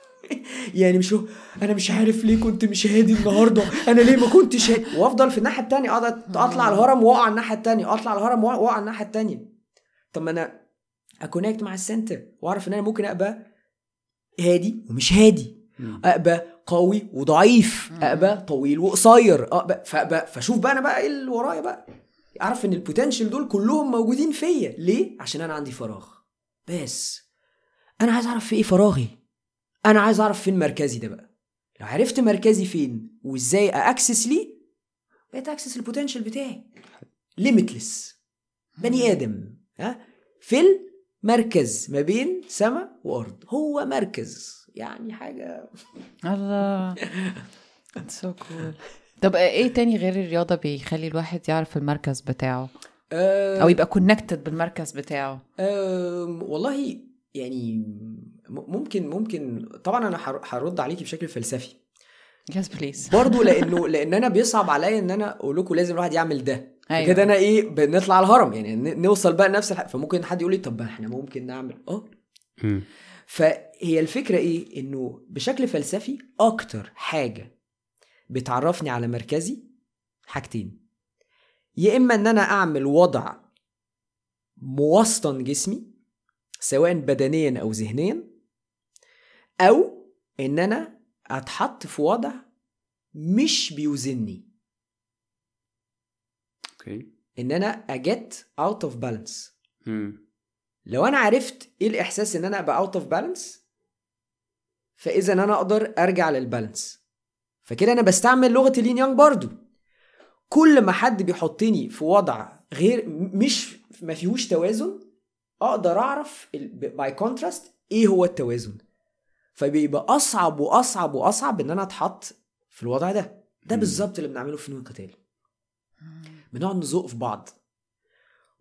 يعني مش هو أنا مش عارف ليه كنت مش هادي النهارده. أنا ليه ما كنتش هادي؟ وأفضل في الناحية التانية أقعد أطلع الهرم وأقع الناحية التانية أطلع الهرم وأقع الناحية التانية. طب ما أنا أكونكت مع السنتر وأعرف إن أنا ممكن أبقى هادي ومش هادي. أبقى قوي وضعيف أبقى طويل وقصير أبقى فابقى فشوف بقى أنا بقى إيه اللي ورايا بقى. أعرف إن ال potential دول كلهم موجودين فيا. ليه؟ عشان أنا عندي فراغ. بس أنا عايز أعرف في إيه فراغي؟ أنا عايز أعرف فين مركزي ده بقى. لو عرفت مركزي فين وإزاي access ليه بقيت access ال potential بتاعي. limitless بني آدم. ها؟ في المركز ما بين سماء وأرض. هو مركز. يعني حاجة. الله. so cool طب إيه تاني غير الرياضة بيخلي الواحد يعرف المركز بتاعه؟ آه أو يبقى connected بالمركز بتاعه؟ آم، والله يعني ممكن ممكن. طبعا أنا هر- هرد عليكي بشكل فلسفي. yes please برضه لأنه لأن أنا بيصعب عليا إن أنا أقول لكم لازم الواحد يعمل ده. أيوة. كده أنا إيه بنطلع على الهرم. يعني ن- نوصل بقى لنفس الحاجة فممكن حد يقول لي طب إحنا ممكن نعمل أه. فهي الفكرة إيه؟ إنه بشكل فلسفي أكتر حاجة بتعرفني على مركزي حاجتين. يا إما إن أنا أعمل وضع موسطن جسمي سواء بدنيا أو ذهنيا أو إن أنا أتحط في وضع مش بيوزني. okay إن أنا أ get out of balance. لو أنا عرفت إيه الإحساس إن أنا أبقى out of balance فإذا أنا أقدر أرجع لل balance فكده أنا بستعمل لغة ال yin yang برضو. كل ما حد بيحطني في وضع غير مش ما فيهوش توازن أقدر أعرف by contrast إيه هو التوازن. فبيبقى أصعب وأصعب وأصعب إن أنا أتحط في الوضع ده. ده. بالظبط اللي بنعمله في فنون القتال بنقعد نزق في بعض.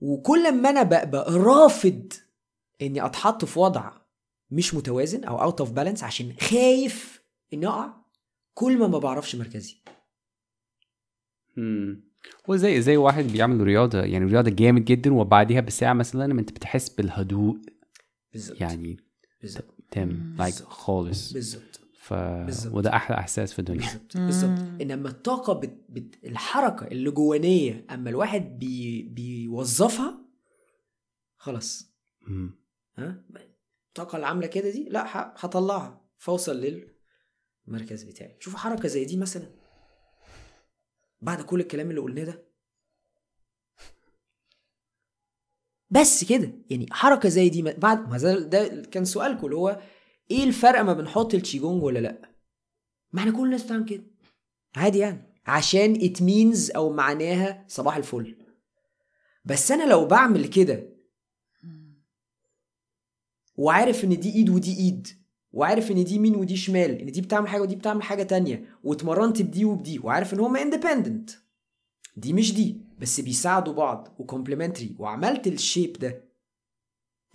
وكل ما أنا ببقى رافض إني أتحط في وضع مش متوازن أو out of balance عشان خايف إني أقع كل ما ما بعرفش مركزي. مم. وزي زي واحد بيعمل رياضة يعني رياضة جامد جدا وبعديها بساعة مثلا أنت بتحس بالهدوء. بالظبط. يعني بالظبط. تم like خالص. بالظبط. ف بالظبط. وده أحلى إحساس في الدنيا. بالظبط بالظبط. إنما الطاقة بت... بت... الحركة اللي جوانيه أما الواحد بي... بيوظفها خلاص. مم. ها؟ الطاقة اللي عاملة كده دي لأ ه- هطلعها. فاوصل للمركز بتاعي. شوفوا حركة زي دي مثلا. بعد كل الكلام اللي قلناه ده. بس كده. يعني حركة زي دي بعد ما ده كان سؤالكم اللي هو إيه الفرق ما بنحط التشيجونج ولا لأ؟ ما إحنا كل الناس بتعمل كده. عادي يعني. عشان it means أو معناها صباح الفل. بس أنا لو بعمل كده وعارف إن دي إيد ودي إيد وعارف إن دي يمين ودي شمال إن دي بتعمل حاجة ودي بتعمل حاجة تانية واتمرنت بدي وبدي وعارف إن هما independent دي مش دي بس بيساعدوا بعض و complementary وعملت ال shape ده.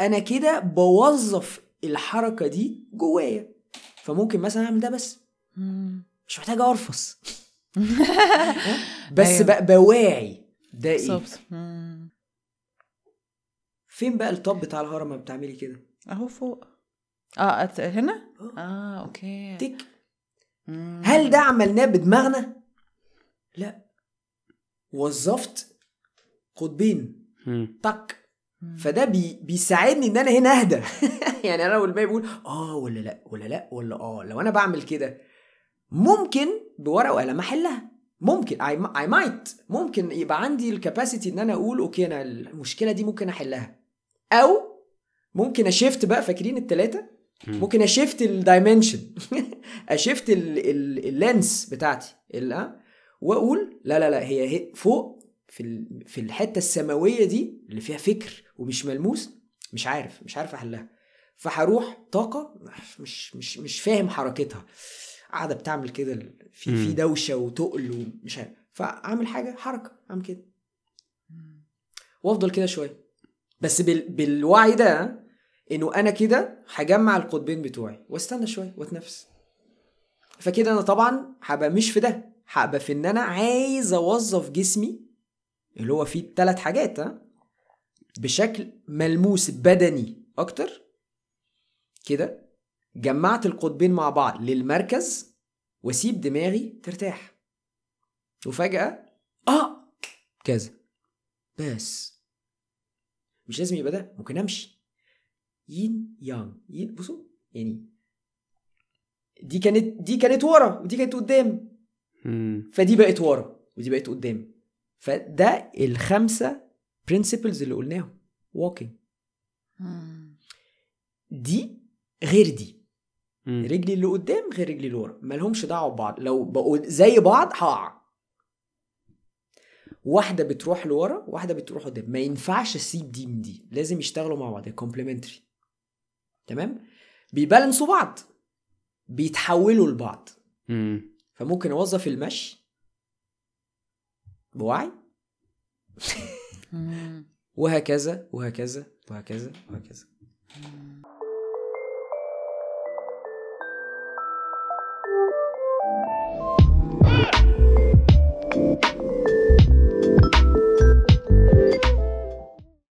أنا كده بوظف الحركة دي جوايا. فممكن مثلا أعمل ده بس. مش محتاج أرفص. بس أيوة. بقى بواعي. ده إيه. فين بقى الطب بتاع الهرم ما بتعملي كده؟ أهو فوق. آه أت- هنا؟ آه. آه أوكي. تك. هل ده عملناه بدماغنا؟ لا. وظفت قطبين. مم. فده بي بيساعدني إن أنا هنا أهدى. يعني أنا والباقي بقول آه ولا لأ ولا لأ ولا آه لو أنا بعمل كده ممكن بورقة وقلم أحلها. ممكن I might ممكن يبقى عندي ال capacity إن أنا أقول okay أنا المشكلة دي ممكن أحلها. أو ممكن أ shift بقى فاكرين التلاتة؟ مم. ممكن أ shift ال dimension أ shift ال lens بتاعتي. آه، وأقول لا لا لا هي هي فوق في ال- في الحتة السماوية دي اللي فيها فكر ومش ملموس مش عارف مش عارف أحلها. فهروح طاقة مش مش مش فاهم حركتها. قاعدة بتعمل كده في في. دوشة وتقل ومش عارف. فأعمل حاجة حركة أعمل كده. وأفضل كده شوية. بس بال... بالوعي ده إنه أنا كده هجمع القطبين بتوعي وأستنى شوية وأتنفس. فكده أنا طبعا هبقى مش في ده. هبقى في إن أنا عايز أوظف جسمي اللي هو فيه ثلاث حاجات ها؟ بشكل ملموس بدني أكتر كده جمعت القطبين مع بعض للمركز وأسيب دماغي ترتاح. وفجأة آه! كذا. بس. مش لازم يبقى ده ممكن أمشي. yin yang yin بصوا يعني دي كانت دي كانت ورا ودي كانت قدام. فدي بقت ورا ودي بقت قدام. فده الخمسة principles اللي قلناهم. Walking. مم. دي غير دي. مم. رجلي اللي قدام غير رجلي اللي ورا. مالهمش دعوة ببعض. لو بقوا زي بعض هقع. واحدة بتروح لورا واحدة بتروح قدام. ما ينفعش أسيب دي من دي. لازم يشتغلوا مع بعض. complementary تمام؟ بيبالانسوا بعض. بيتحولوا لبعض. مم. فممكن أوظف المشي. بوعي. وهكذا وهكذا وهكذا وهكذا.